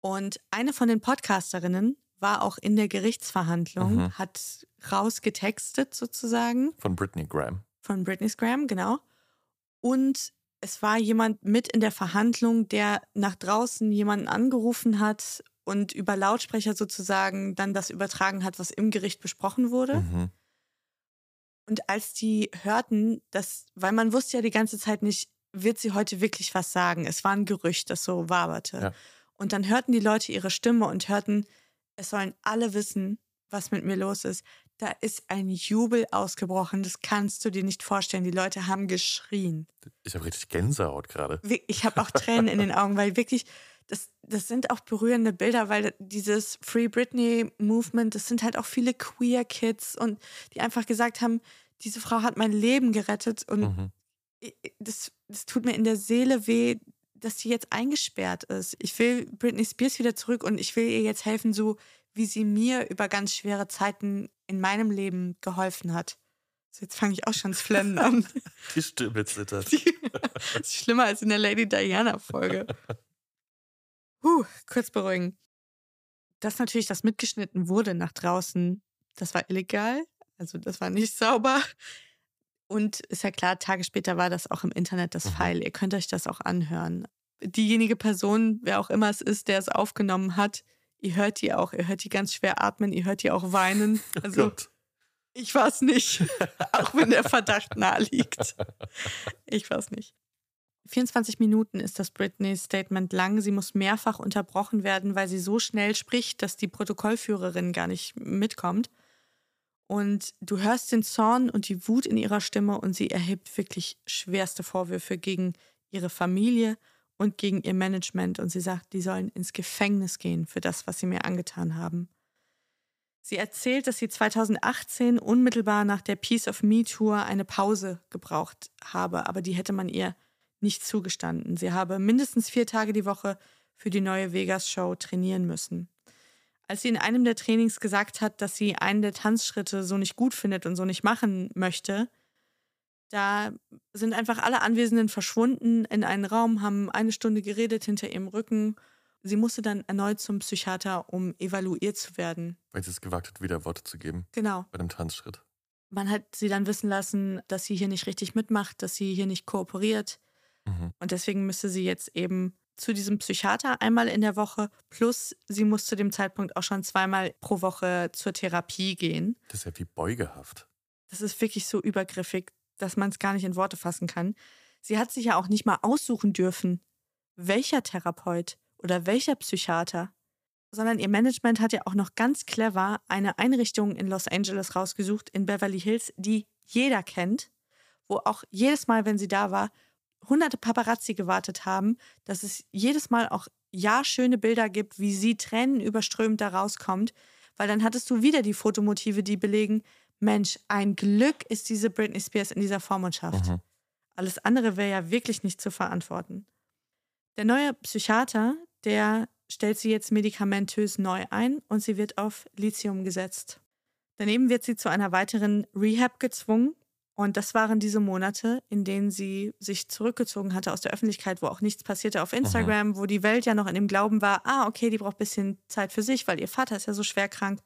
Und eine von den Podcasterinnen war auch in der Gerichtsverhandlung, Mhm. hat rausgetextet sozusagen Von Britney Graham. von Britney Graham, genau. Und es war jemand mit in der Verhandlung, der nach draußen jemanden angerufen hat und über Lautsprecher sozusagen dann das übertragen hat, was im Gericht besprochen wurde. Mhm. Und als die hörten, dass, weil man wusste ja die ganze Zeit nicht, wird sie heute wirklich was sagen? Es war ein Gerücht, das so waberte. Ja. Und dann hörten die Leute ihre Stimme und hörten, es sollen alle wissen, was mit mir los ist. Da ist ein Jubel ausgebrochen, das kannst du dir nicht vorstellen. Die Leute haben geschrien. Ich habe richtig Gänsehaut gerade. Ich habe auch Tränen in den Augen, weil wirklich, das, das sind auch berührende Bilder, weil dieses Free Britney Movement, das sind halt auch viele queer Kids und die einfach gesagt haben, diese Frau hat mein Leben gerettet und Mhm. das, das tut mir in der Seele weh, dass sie jetzt eingesperrt ist. Ich will Britney Spears wieder zurück und ich will ihr jetzt helfen, so wie sie mir über ganz schwere Zeiten in meinem Leben geholfen hat. So, jetzt fange ich auch schon das Flennen an. Die Stimme zittert. Das ist schlimmer als in der Lady Diana-Folge. Huh, kurz beruhigen. Dass natürlich das mitgeschnitten wurde nach draußen, das war illegal. Also das war nicht sauber. Und ist ja klar, Tage später war das auch im Internet das Mhm. File. Ihr könnt euch das auch anhören. Diejenige Person, wer auch immer es ist, der es aufgenommen hat, ihr hört die auch. Ihr hört die ganz schwer atmen, ihr hört die auch weinen. Also Oh ich war es nicht, auch wenn der Verdacht nahe liegt. Ich war es nicht. 24 Minuten ist das Britney-Statement lang. Sie muss mehrfach unterbrochen werden, weil sie so schnell spricht, dass die Protokollführerin gar nicht mitkommt. Und du hörst den Zorn und die Wut in ihrer Stimme und sie erhebt wirklich schwerste Vorwürfe gegen ihre Familie und gegen ihr Management. Und sie sagt, die sollen ins Gefängnis gehen für das, was sie mir angetan haben. Sie erzählt, dass sie 2018 unmittelbar nach der Peace of Me Tour eine Pause gebraucht habe, aber die hätte man ihr nicht zugestanden. Sie habe mindestens vier Tage die Woche für die neue Vegas-Show trainieren müssen. Als sie in einem der Trainings gesagt hat, dass sie einen der Tanzschritte so nicht gut findet und so nicht machen möchte, da sind einfach alle Anwesenden verschwunden in einen Raum, haben eine Stunde geredet hinter ihrem Rücken. Sie musste dann erneut zum Psychiater, um evaluiert zu werden. Weil sie es gewagt hat, wieder Worte zu geben. Genau. Bei dem Tanzschritt. Man hat sie dann wissen lassen, dass sie hier nicht richtig mitmacht, dass sie hier nicht kooperiert. Mhm. Und deswegen müsste sie jetzt eben zu diesem Psychiater einmal in der Woche, plus sie muss zu dem Zeitpunkt auch schon zweimal pro Woche zur Therapie gehen. Das ist ja wie beugehaft. Das ist wirklich so übergriffig, dass man es gar nicht in Worte fassen kann. Sie hat sich ja auch nicht mal aussuchen dürfen, welcher Therapeut oder welcher Psychiater sondern ihr Management hat ja auch noch ganz clever eine Einrichtung in Los Angeles rausgesucht, in Beverly Hills, die jeder kennt, wo auch jedes Mal, wenn sie da war, hunderte Paparazzi gewartet haben, dass es jedes Mal auch ja schöne Bilder gibt, wie sie Tränen überströmt da rauskommt, weil dann hattest du wieder die Fotomotive, die belegen, Mensch, ein Glück ist diese Britney Spears in dieser Vormundschaft. Mhm. Alles andere wäre ja wirklich nicht zu verantworten. Der neue Psychiater, der stellt sie jetzt medikamentös neu ein und sie wird auf Lithium gesetzt. Daneben wird sie zu einer weiteren Rehab gezwungen und das waren diese Monate, in denen sie sich zurückgezogen hatte aus der Öffentlichkeit, wo auch nichts passierte auf Instagram, Aha. wo die Welt ja noch in dem Glauben war, ah, okay, die braucht ein bisschen Zeit für sich, weil ihr Vater ist ja so schwer krank.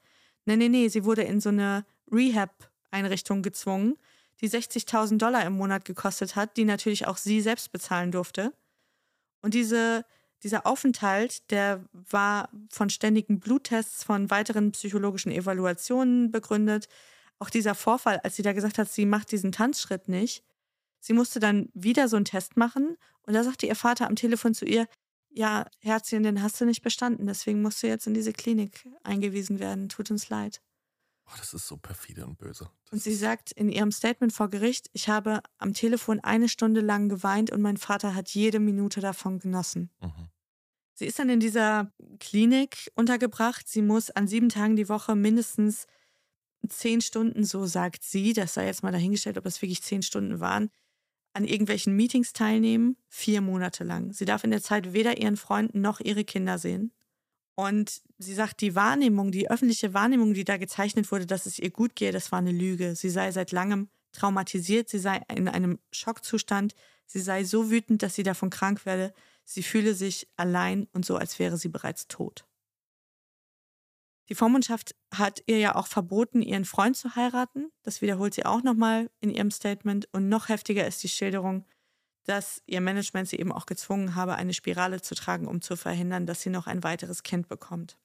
Nee, nee, nee, sie wurde in so eine Rehab-Einrichtung gezwungen, die 60.000 Dollar im Monat gekostet hat, die natürlich auch sie selbst bezahlen durfte. Und diese dieser Aufenthalt, der war von ständigen Bluttests, von weiteren psychologischen Evaluationen begründet. Auch dieser Vorfall, als sie da gesagt hat, sie macht diesen Tanzschritt nicht. Sie musste dann wieder so einen Test machen und da sagte ihr Vater am Telefon zu ihr, ja, Herzchen, den hast du nicht bestanden, deswegen musst du jetzt in diese Klinik eingewiesen werden. Tut uns leid. Oh, das ist so perfide und böse. Das und sie sagt in ihrem Statement vor Gericht, ich habe am Telefon eine Stunde lang geweint und mein Vater hat jede Minute davon genossen. Mhm. Sie ist dann in dieser Klinik untergebracht. Sie muss an sieben Tagen die Woche mindestens zehn Stunden, so sagt sie, das sei jetzt mal dahingestellt, ob es wirklich zehn Stunden waren, an irgendwelchen Meetings teilnehmen, vier Monate lang. Sie darf in der Zeit weder ihren Freunden noch ihre Kinder sehen. Und sie sagt, die Wahrnehmung, die öffentliche Wahrnehmung, die da gezeichnet wurde, dass es ihr gut gehe, das war eine Lüge. Sie sei seit langem traumatisiert, sie sei in einem Schockzustand, sie sei so wütend, dass sie davon krank werde, sie fühle sich allein und so, als wäre sie bereits tot. Die Vormundschaft hat ihr ja auch verboten, ihren Freund zu heiraten. Das wiederholt sie auch nochmal in ihrem Statement. Und noch heftiger ist die Schilderung, dass ihr Management sie eben auch gezwungen habe, eine Spirale zu tragen, um zu verhindern, dass sie noch ein weiteres Kind bekommt.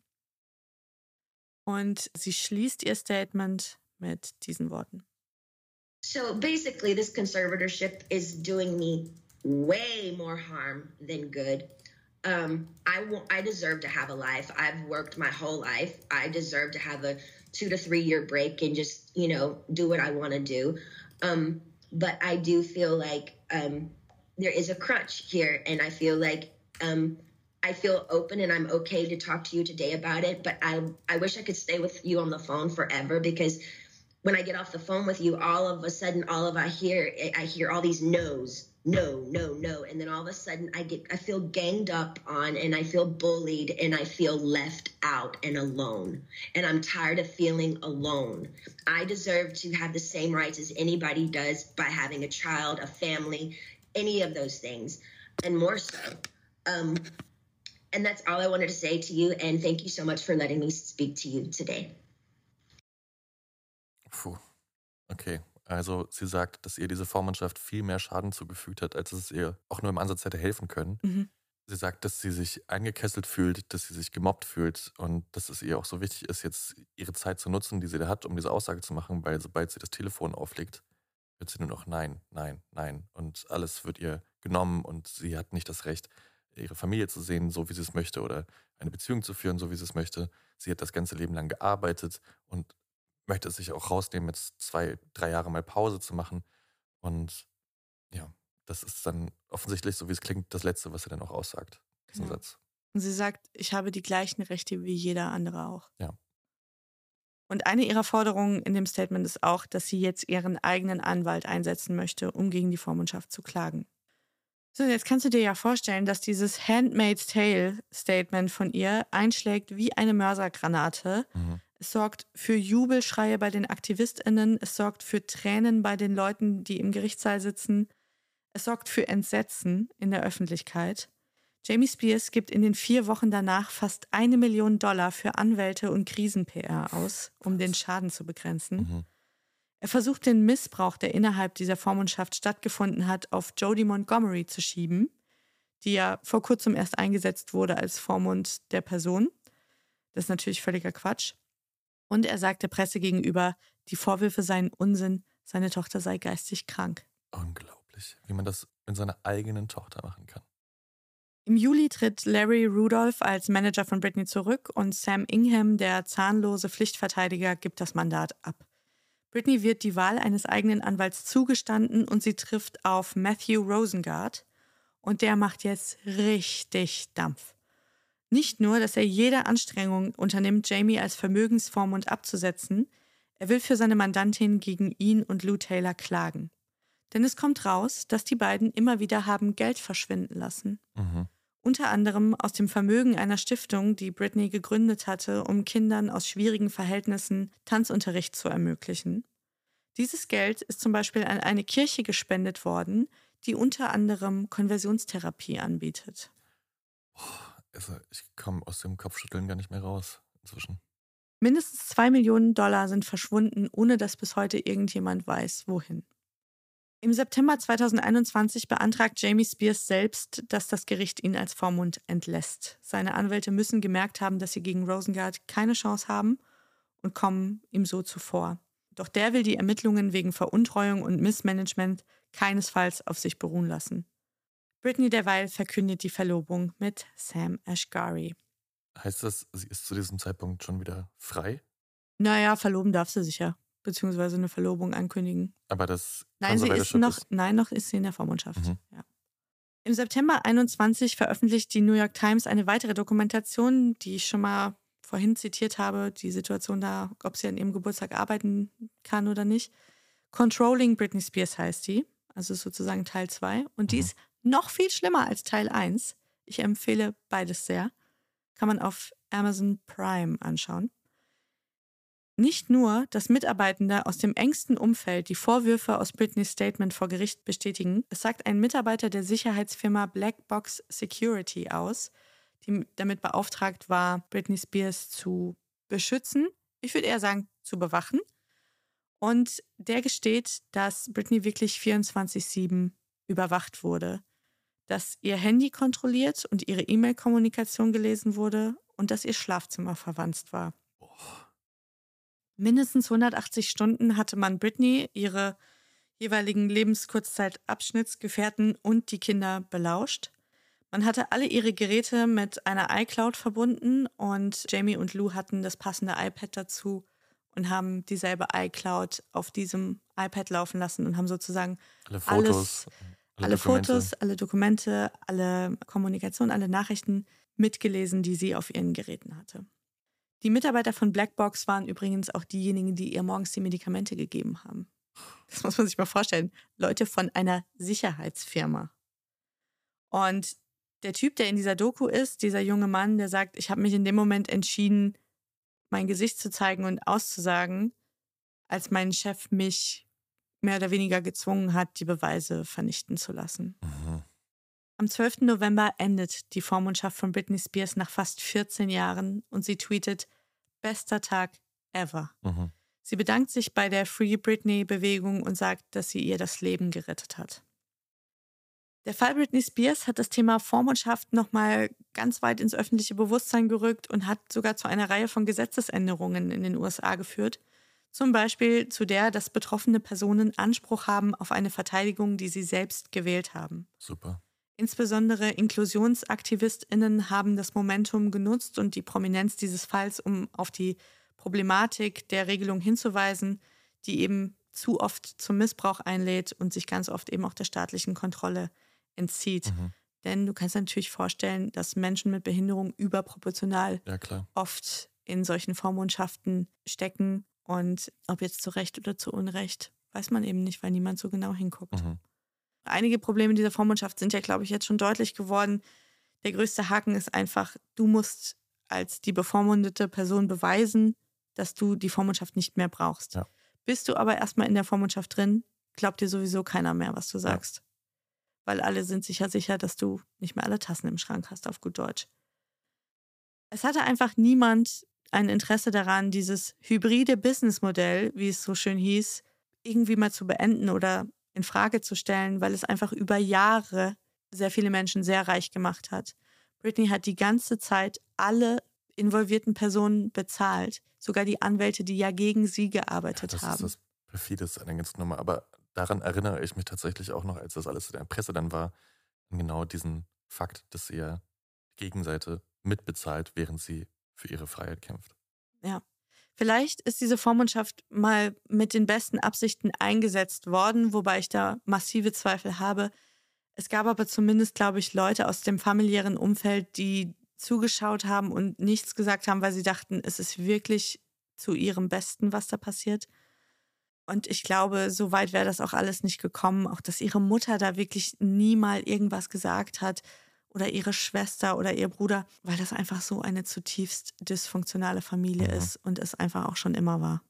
Und sie schließt ihr Statement mit diesen Worten. So basically, this conservatorship is doing me way more harm than good. Um, I want, I deserve to have a life. I've worked my whole life. I deserve to have a two to three year break and just, you know, do what I want to do. Um, but I do feel like um, there is a crunch here, and I feel like um, I feel open and I'm okay to talk to you today about it. But I I wish I could stay with you on the phone forever because when I get off the phone with you, all of a sudden, all of I hear I hear all these no's, no, no, no, and then all of a sudden I get I feel ganged up on and I feel bullied and I feel left out and alone. And I'm tired of feeling alone. I deserve to have the same rights as anybody does by having a child, a family, any of those things, and more so. Um, and that's all I wanted to say to you. And thank you so much for letting me speak to you today. Okay. Also sie sagt, dass ihr diese Vormundschaft viel mehr Schaden zugefügt hat, als es ihr auch nur im Ansatz hätte helfen können. Mhm. Sie sagt, dass sie sich eingekesselt fühlt, dass sie sich gemobbt fühlt und dass es ihr auch so wichtig ist, jetzt ihre Zeit zu nutzen, die sie da hat, um diese Aussage zu machen, weil sobald sie das Telefon auflegt, wird sie nur noch Nein, Nein, Nein. Und alles wird ihr genommen und sie hat nicht das Recht, ihre Familie zu sehen, so wie sie es möchte, oder eine Beziehung zu führen, so wie sie es möchte. Sie hat das ganze Leben lang gearbeitet und möchte sich auch rausnehmen, jetzt zwei, drei Jahre mal Pause zu machen. Und ja, das ist dann offensichtlich, so wie es klingt, das Letzte, was sie dann auch aussagt, diesen genau. Satz. Und sie sagt, ich habe die gleichen Rechte wie jeder andere auch. Ja. Und eine ihrer Forderungen in dem Statement ist auch, dass sie jetzt ihren eigenen Anwalt einsetzen möchte, um gegen die Vormundschaft zu klagen. So, jetzt kannst du dir ja vorstellen, dass dieses Handmaid's Tale Statement von ihr einschlägt wie eine Mörsergranate. Mhm. Es sorgt für Jubelschreie bei den AktivistInnen, es sorgt für Tränen bei den Leuten, die im Gerichtssaal sitzen. Es sorgt für Entsetzen in der Öffentlichkeit. Jamie Spears gibt in den vier Wochen danach fast eine Million Dollar für Anwälte und Krisen-PR aus, um den Schaden zu begrenzen. Mhm. Er versucht den Missbrauch, der innerhalb dieser Vormundschaft stattgefunden hat, auf Jodie Montgomery zu schieben, die ja vor kurzem erst eingesetzt wurde als Vormund der Person. Das ist natürlich völliger Quatsch. Und er sagt der Presse gegenüber, die Vorwürfe seien Unsinn, seine Tochter sei geistig krank. Unglaublich, wie man das mit seiner eigenen Tochter machen kann. Im Juli tritt Larry Rudolph als Manager von Britney zurück und Sam Ingham, der zahnlose Pflichtverteidiger, gibt das Mandat ab. Britney wird die Wahl eines eigenen Anwalts zugestanden und sie trifft auf Matthew Rosengart und der macht jetzt richtig Dampf. Nicht nur, dass er jede Anstrengung unternimmt, Jamie als Vermögensvormund abzusetzen, er will für seine Mandantin gegen ihn und Lou Taylor klagen. Denn es kommt raus, dass die beiden immer wieder haben Geld verschwinden lassen. Mhm. Unter anderem aus dem Vermögen einer Stiftung, die Britney gegründet hatte, um Kindern aus schwierigen Verhältnissen Tanzunterricht zu ermöglichen. Dieses Geld ist zum Beispiel an eine Kirche gespendet worden, die unter anderem Konversionstherapie anbietet. Also ich komme aus dem Kopfschütteln gar nicht mehr raus inzwischen. Mindestens zwei Millionen Dollar sind verschwunden, ohne dass bis heute irgendjemand weiß, wohin. Im September 2021 beantragt Jamie Spears selbst, dass das Gericht ihn als Vormund entlässt. Seine Anwälte müssen gemerkt haben, dass sie gegen Rosengart keine Chance haben und kommen ihm so zuvor. Doch der will die Ermittlungen wegen Veruntreuung und Missmanagement keinesfalls auf sich beruhen lassen. Britney derweil verkündet die Verlobung mit Sam Ashgari. Heißt das, sie ist zu diesem Zeitpunkt schon wieder frei? Naja, verloben darf sie sich ja, beziehungsweise eine Verlobung ankündigen. Aber das Nein, sie ist noch, nein, noch ist sie in der Vormundschaft. Mhm. Ja. Im September 21 veröffentlicht die New York Times eine weitere Dokumentation, die ich schon mal vorhin zitiert habe, die Situation da, ob sie an ihrem Geburtstag arbeiten kann oder nicht. Controlling Britney Spears heißt die, also sozusagen Teil 2. Und die mhm. ist noch viel schlimmer als Teil 1. Ich empfehle beides sehr. Kann man auf Amazon Prime anschauen. Nicht nur, dass Mitarbeitende aus dem engsten Umfeld die Vorwürfe aus Britneys Statement vor Gericht bestätigen, es sagt ein Mitarbeiter der Sicherheitsfirma Black Box Security aus, die damit beauftragt war, Britney Spears zu beschützen. Ich würde eher sagen, zu bewachen. Und der gesteht, dass Britney wirklich 24-7 überwacht wurde, dass ihr Handy kontrolliert und ihre E-Mail-Kommunikation gelesen wurde und dass ihr Schlafzimmer verwandt war. Mindestens 180 Stunden hatte man Britney, ihre jeweiligen Lebenskurzzeitabschnittsgefährten und die Kinder belauscht. Man hatte alle ihre Geräte mit einer iCloud verbunden und Jamie und Lou hatten das passende iPad dazu und haben dieselbe iCloud auf diesem iPad laufen lassen und haben sozusagen alle Fotos, alles, alle, alle Fotos, alle Dokumente, alle Kommunikation, alle Nachrichten mitgelesen, die sie auf ihren Geräten hatte. Die Mitarbeiter von Blackbox waren übrigens auch diejenigen, die ihr morgens die Medikamente gegeben haben. Das muss man sich mal vorstellen. Leute von einer Sicherheitsfirma. Und der Typ, der in dieser Doku ist, dieser junge Mann, der sagt, ich habe mich in dem Moment entschieden, mein Gesicht zu zeigen und auszusagen, als mein Chef mich mehr oder weniger gezwungen hat, die Beweise vernichten zu lassen. Mhm. Am 12. November endet die Vormundschaft von Britney Spears nach fast 14 Jahren und sie tweetet, bester Tag ever. Mhm. Sie bedankt sich bei der Free Britney-Bewegung und sagt, dass sie ihr das Leben gerettet hat. Der Fall Britney Spears hat das Thema Vormundschaft nochmal ganz weit ins öffentliche Bewusstsein gerückt und hat sogar zu einer Reihe von Gesetzesänderungen in den USA geführt. Zum Beispiel zu der, dass betroffene Personen Anspruch haben auf eine Verteidigung, die sie selbst gewählt haben. Super. Insbesondere InklusionsaktivistInnen haben das Momentum genutzt und die Prominenz dieses Falls, um auf die Problematik der Regelung hinzuweisen, die eben zu oft zum Missbrauch einlädt und sich ganz oft eben auch der staatlichen Kontrolle entzieht. Mhm. Denn du kannst natürlich vorstellen, dass Menschen mit Behinderung überproportional ja, oft in solchen Vormundschaften stecken. Und ob jetzt zu Recht oder zu Unrecht, weiß man eben nicht, weil niemand so genau hinguckt. Mhm. Einige Probleme dieser Vormundschaft sind ja, glaube ich, jetzt schon deutlich geworden. Der größte Haken ist einfach, du musst als die bevormundete Person beweisen, dass du die Vormundschaft nicht mehr brauchst. Ja. Bist du aber erstmal in der Vormundschaft drin, glaubt dir sowieso keiner mehr, was du sagst. Ja. Weil alle sind sicher sicher, dass du nicht mehr alle Tassen im Schrank hast, auf gut Deutsch. Es hatte einfach niemand ein Interesse daran, dieses hybride Businessmodell, wie es so schön hieß, irgendwie mal zu beenden oder in Frage zu stellen, weil es einfach über Jahre sehr viele Menschen sehr reich gemacht hat. Britney hat die ganze Zeit alle involvierten Personen bezahlt, sogar die Anwälte, die ja gegen sie gearbeitet ja, das haben. Das ist das Perfides an der ganzen Nummer. Aber daran erinnere ich mich tatsächlich auch noch, als das alles in der Presse dann war, an genau diesen Fakt, dass sie ja die Gegenseite mitbezahlt, während sie für ihre Freiheit kämpft. Ja. Vielleicht ist diese Vormundschaft mal mit den besten Absichten eingesetzt worden, wobei ich da massive Zweifel habe. Es gab aber zumindest, glaube ich, Leute aus dem familiären Umfeld, die zugeschaut haben und nichts gesagt haben, weil sie dachten, es ist wirklich zu ihrem Besten, was da passiert. Und ich glaube, so weit wäre das auch alles nicht gekommen. Auch dass ihre Mutter da wirklich nie mal irgendwas gesagt hat oder ihre Schwester oder ihr Bruder, weil das einfach so eine zutiefst dysfunktionale Familie Mhm. ist und es einfach auch schon immer war.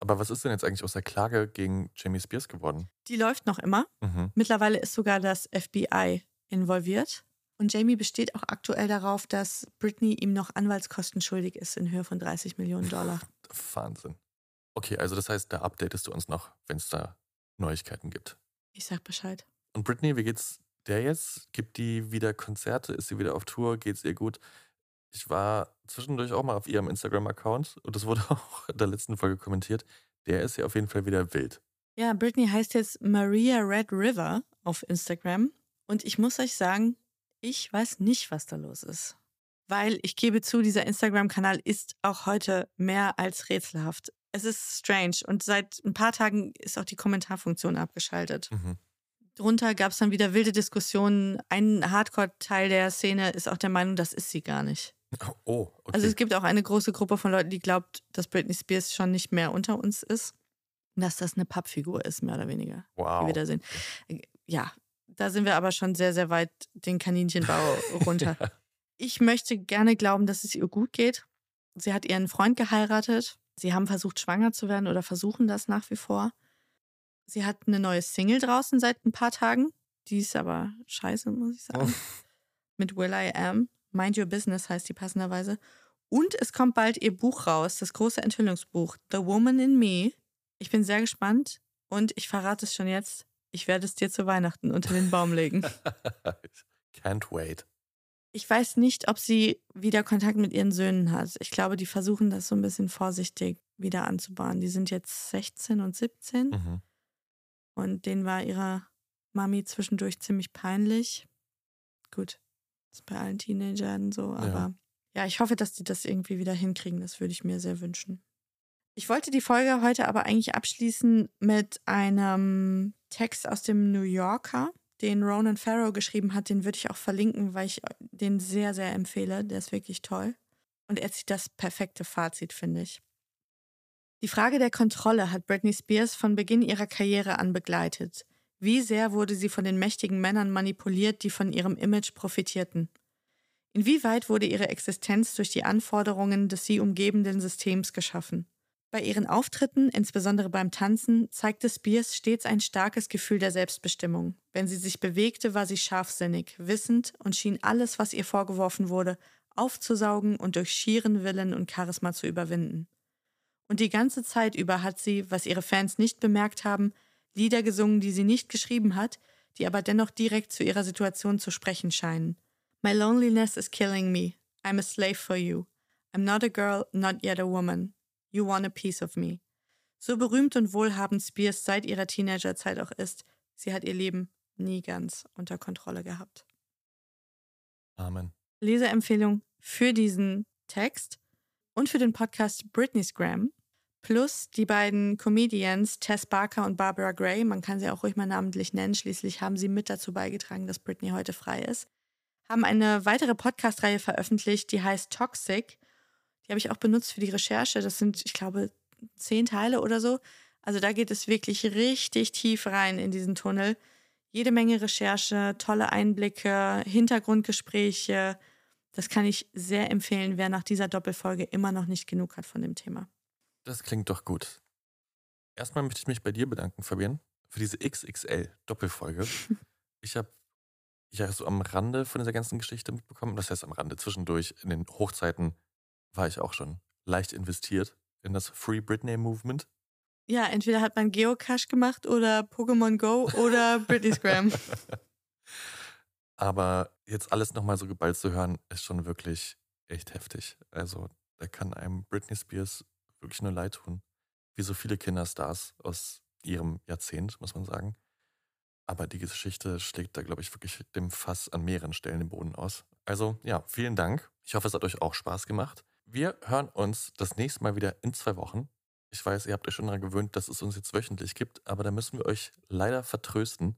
Aber was ist denn jetzt eigentlich aus der Klage gegen Jamie Spears geworden? Die läuft noch immer. Mhm. Mittlerweile ist sogar das FBI involviert. Und Jamie besteht auch aktuell darauf, dass Britney ihm noch Anwaltskosten schuldig ist in Höhe von 30 Millionen Dollar. Wahnsinn. Okay, also das heißt, da updatest du uns noch, wenn es da Neuigkeiten gibt. Ich sag Bescheid. Und Britney, wie geht's der jetzt? Gibt die wieder Konzerte? Ist sie wieder auf Tour? Geht's ihr gut? Ich war zwischendurch auch mal auf ihrem Instagram-Account und das wurde auch in der letzten Folge kommentiert. Der ist ja auf jeden Fall wieder wild. Ja, Britney heißt jetzt Maria Red River auf Instagram. Und ich muss euch sagen, ich weiß nicht, was da los ist. Weil ich gebe zu, dieser Instagram-Kanal ist auch heute mehr als rätselhaft. Es ist strange und seit ein paar Tagen ist auch die Kommentarfunktion abgeschaltet. Mhm. Drunter gab es dann wieder wilde Diskussionen. Ein Hardcore-Teil der Szene ist auch der Meinung, das ist sie gar nicht. Oh, okay. Also es gibt auch eine große Gruppe von Leuten, die glaubt, dass Britney Spears schon nicht mehr unter uns ist. Und Dass das eine Pappfigur ist, mehr oder weniger. Wow. Die wir da sehen. Ja, da sind wir aber schon sehr, sehr weit den Kaninchenbau runter. Ich möchte gerne glauben, dass es ihr gut geht. Sie hat ihren Freund geheiratet. Sie haben versucht, schwanger zu werden oder versuchen das nach wie vor. Sie hat eine neue Single draußen seit ein paar Tagen. Die ist aber scheiße, muss ich sagen. Mit Will I Am. Mind Your Business heißt die passenderweise. Und es kommt bald ihr Buch raus, das große Enthüllungsbuch, The Woman in Me. Ich bin sehr gespannt und ich verrate es schon jetzt. Ich werde es dir zu Weihnachten unter den Baum legen. Can't wait. Ich weiß nicht, ob sie wieder Kontakt mit ihren Söhnen hat. Ich glaube, die versuchen das so ein bisschen vorsichtig wieder anzubahnen. Die sind jetzt 16 und 17 Mhm. Und denen war ihrer Mami zwischendurch ziemlich peinlich. Gut, ist bei allen Teenagern so, aber ja. ich hoffe, dass die das irgendwie wieder hinkriegen. Das würde ich mir sehr wünschen. Ich wollte die Folge heute aber eigentlich abschließen mit einem Text aus dem New Yorker, den Ronan Farrow geschrieben hat. Den würde ich auch verlinken, weil ich den sehr, sehr empfehle. Der ist wirklich toll. Und er zieht das perfekte Fazit, finde ich. Die Frage der Kontrolle hat Britney Spears von Beginn ihrer Karriere an begleitet. Wie sehr wurde sie von den mächtigen Männern manipuliert, die von ihrem Image profitierten? Inwieweit wurde ihre Existenz durch die Anforderungen des sie umgebenden Systems geschaffen? Bei ihren Auftritten, insbesondere beim Tanzen, zeigte Spears stets ein starkes Gefühl der Selbstbestimmung. Wenn sie sich bewegte, war sie scharfsinnig, wissend und schien alles, was ihr vorgeworfen wurde, aufzusaugen und durch schieren Willen und Charisma zu überwinden. Und die ganze Zeit über hat sie, was ihre Fans nicht bemerkt haben, Lieder gesungen, die sie nicht geschrieben hat, die aber dennoch direkt zu ihrer Situation zu sprechen scheinen. My loneliness is killing me. I'm a slave for you. I'm not a girl, not yet a woman. You want a piece of me. So berühmt und wohlhabend Spears seit ihrer Teenagerzeit auch ist, sie hat ihr Leben nie ganz unter Kontrolle gehabt. Amen. Leseempfehlung für diesen Text und für den Podcast Britney's Gram plus die beiden Comedians Tess Barker und Barbara Gray, man kann sie auch ruhig mal namentlich nennen, schließlich haben sie mit dazu beigetragen, dass Britney heute frei ist, haben eine weitere Podcast-Reihe veröffentlicht, die heißt Toxic. Die habe ich auch benutzt für die Recherche. Das sind, ich glaube, zehn Teile oder so. Also da geht es wirklich richtig tief rein in diesen Tunnel. Jede Menge Recherche, tolle Einblicke, Hintergrundgespräche. Das kann ich sehr empfehlen, wer nach dieser Doppelfolge immer noch nicht genug hat von dem Thema. Das klingt doch gut. Erstmal möchte ich mich bei dir bedanken, Fabian, für diese XXL-Doppelfolge. ich habe ja so am Rande von dieser ganzen Geschichte mitbekommen. Das heißt am Rande, zwischendurch in den Hochzeiten war ich auch schon leicht investiert in das Free Britney Movement. Ja, entweder hat man Geocache gemacht oder Pokémon Go oder Britney's Gram. Aber jetzt alles nochmal so geballt zu hören, ist schon wirklich echt heftig. Also da kann einem Britney Spears wirklich nur leid tun. Wie so viele Kinderstars aus ihrem Jahrzehnt, muss man sagen. Aber die Geschichte schlägt da, glaube ich, wirklich dem Fass an mehreren Stellen den Boden aus. Also ja, vielen Dank. Ich hoffe, es hat euch auch Spaß gemacht. Wir hören uns das nächste Mal wieder in zwei Wochen. Ich weiß, ihr habt euch schon daran gewöhnt, dass es uns jetzt wöchentlich gibt, aber da müssen wir euch leider vertrösten.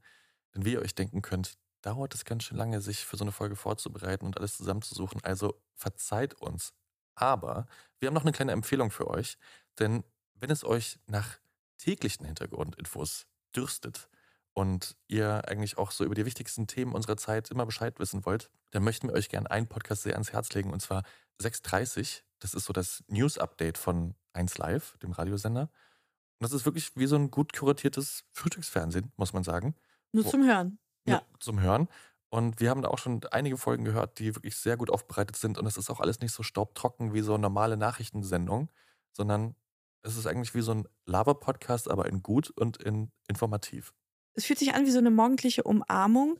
Denn wie ihr euch denken könnt, dauert es ganz schön lange, sich für so eine Folge vorzubereiten und alles zusammenzusuchen. Also verzeiht uns. Aber wir haben noch eine kleine Empfehlung für euch. Denn wenn es euch nach täglichen Hintergrundinfos dürstet und ihr eigentlich auch so über die wichtigsten Themen unserer Zeit immer Bescheid wissen wollt, dann möchten wir euch gerne einen Podcast sehr ans Herz legen und zwar 6.30. Das ist so das News-Update von 1 Live, dem Radiosender. Und das ist wirklich wie so ein gut kuratiertes Frühstücksfernsehen, muss man sagen. Nur zum Hören. Ja. Zum Hören. Und wir haben da auch schon einige Folgen gehört, die wirklich sehr gut aufbereitet sind. Und es ist auch alles nicht so staubtrocken wie so eine normale Nachrichtensendung, sondern es ist eigentlich wie so ein Lava-Podcast, aber in gut und in informativ. Es fühlt sich an wie so eine morgendliche Umarmung,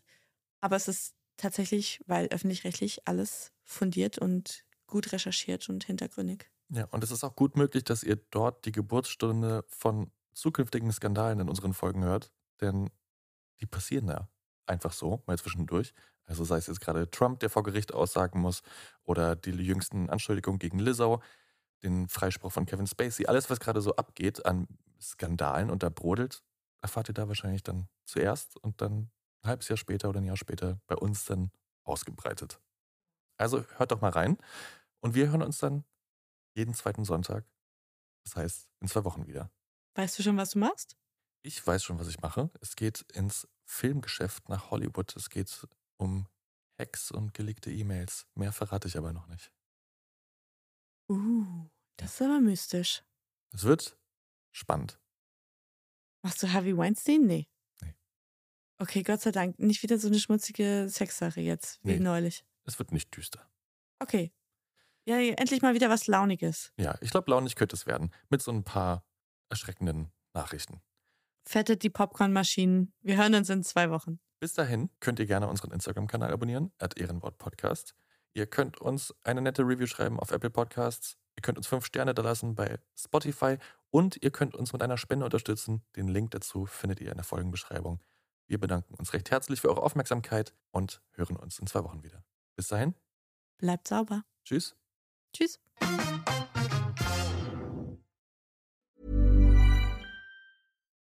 aber es ist tatsächlich, weil öffentlich-rechtlich alles fundiert und gut recherchiert und hintergründig. Ja, und es ist auch gut möglich, dass ihr dort die Geburtsstunde von zukünftigen Skandalen in unseren Folgen hört, denn die passieren ja einfach so, mal zwischendurch. Also sei es jetzt gerade Trump, der vor Gericht aussagen muss, oder die jüngsten Anschuldigungen gegen Lizzo, den Freispruch von Kevin Spacey, alles, was gerade so abgeht an Skandalen und da brodelt, erfahrt ihr da wahrscheinlich dann zuerst und dann ein halbes Jahr später oder ein Jahr später bei uns dann ausgebreitet. Also hört doch mal rein und wir hören uns dann jeden zweiten Sonntag. Das heißt, in zwei Wochen wieder. Weißt du schon, was du machst? Ich weiß schon, was ich mache. Es geht ins Filmgeschäft nach Hollywood. Es geht um Hacks und gelegte E-Mails. Mehr verrate ich aber noch nicht. Uh, das ist aber mystisch. Es wird spannend. Machst du Harvey Weinstein? Nee. Nee. Okay, Gott sei Dank. Nicht wieder so eine schmutzige Sexsache jetzt, wie Nee. neulich. Es wird nicht düster. Okay. Ja, endlich mal wieder was Launiges. Ja, ich glaube, launig könnte es werden. Mit so ein paar erschreckenden Nachrichten. Fettet die Popcornmaschinen. Wir hören uns in zwei Wochen. Bis dahin könnt ihr gerne unseren Instagram-Kanal abonnieren, at Ehrenwort Podcast. Ihr könnt uns eine nette Review schreiben auf Apple Podcasts. Ihr könnt uns fünf Sterne da lassen bei Spotify und ihr könnt uns mit einer Spende unterstützen. Den Link dazu findet ihr in der Folgenbeschreibung. Wir bedanken uns recht herzlich für eure Aufmerksamkeit und hören uns in zwei Wochen wieder. Bis dahin, Bleibt sauber. tschüss. Tschüss.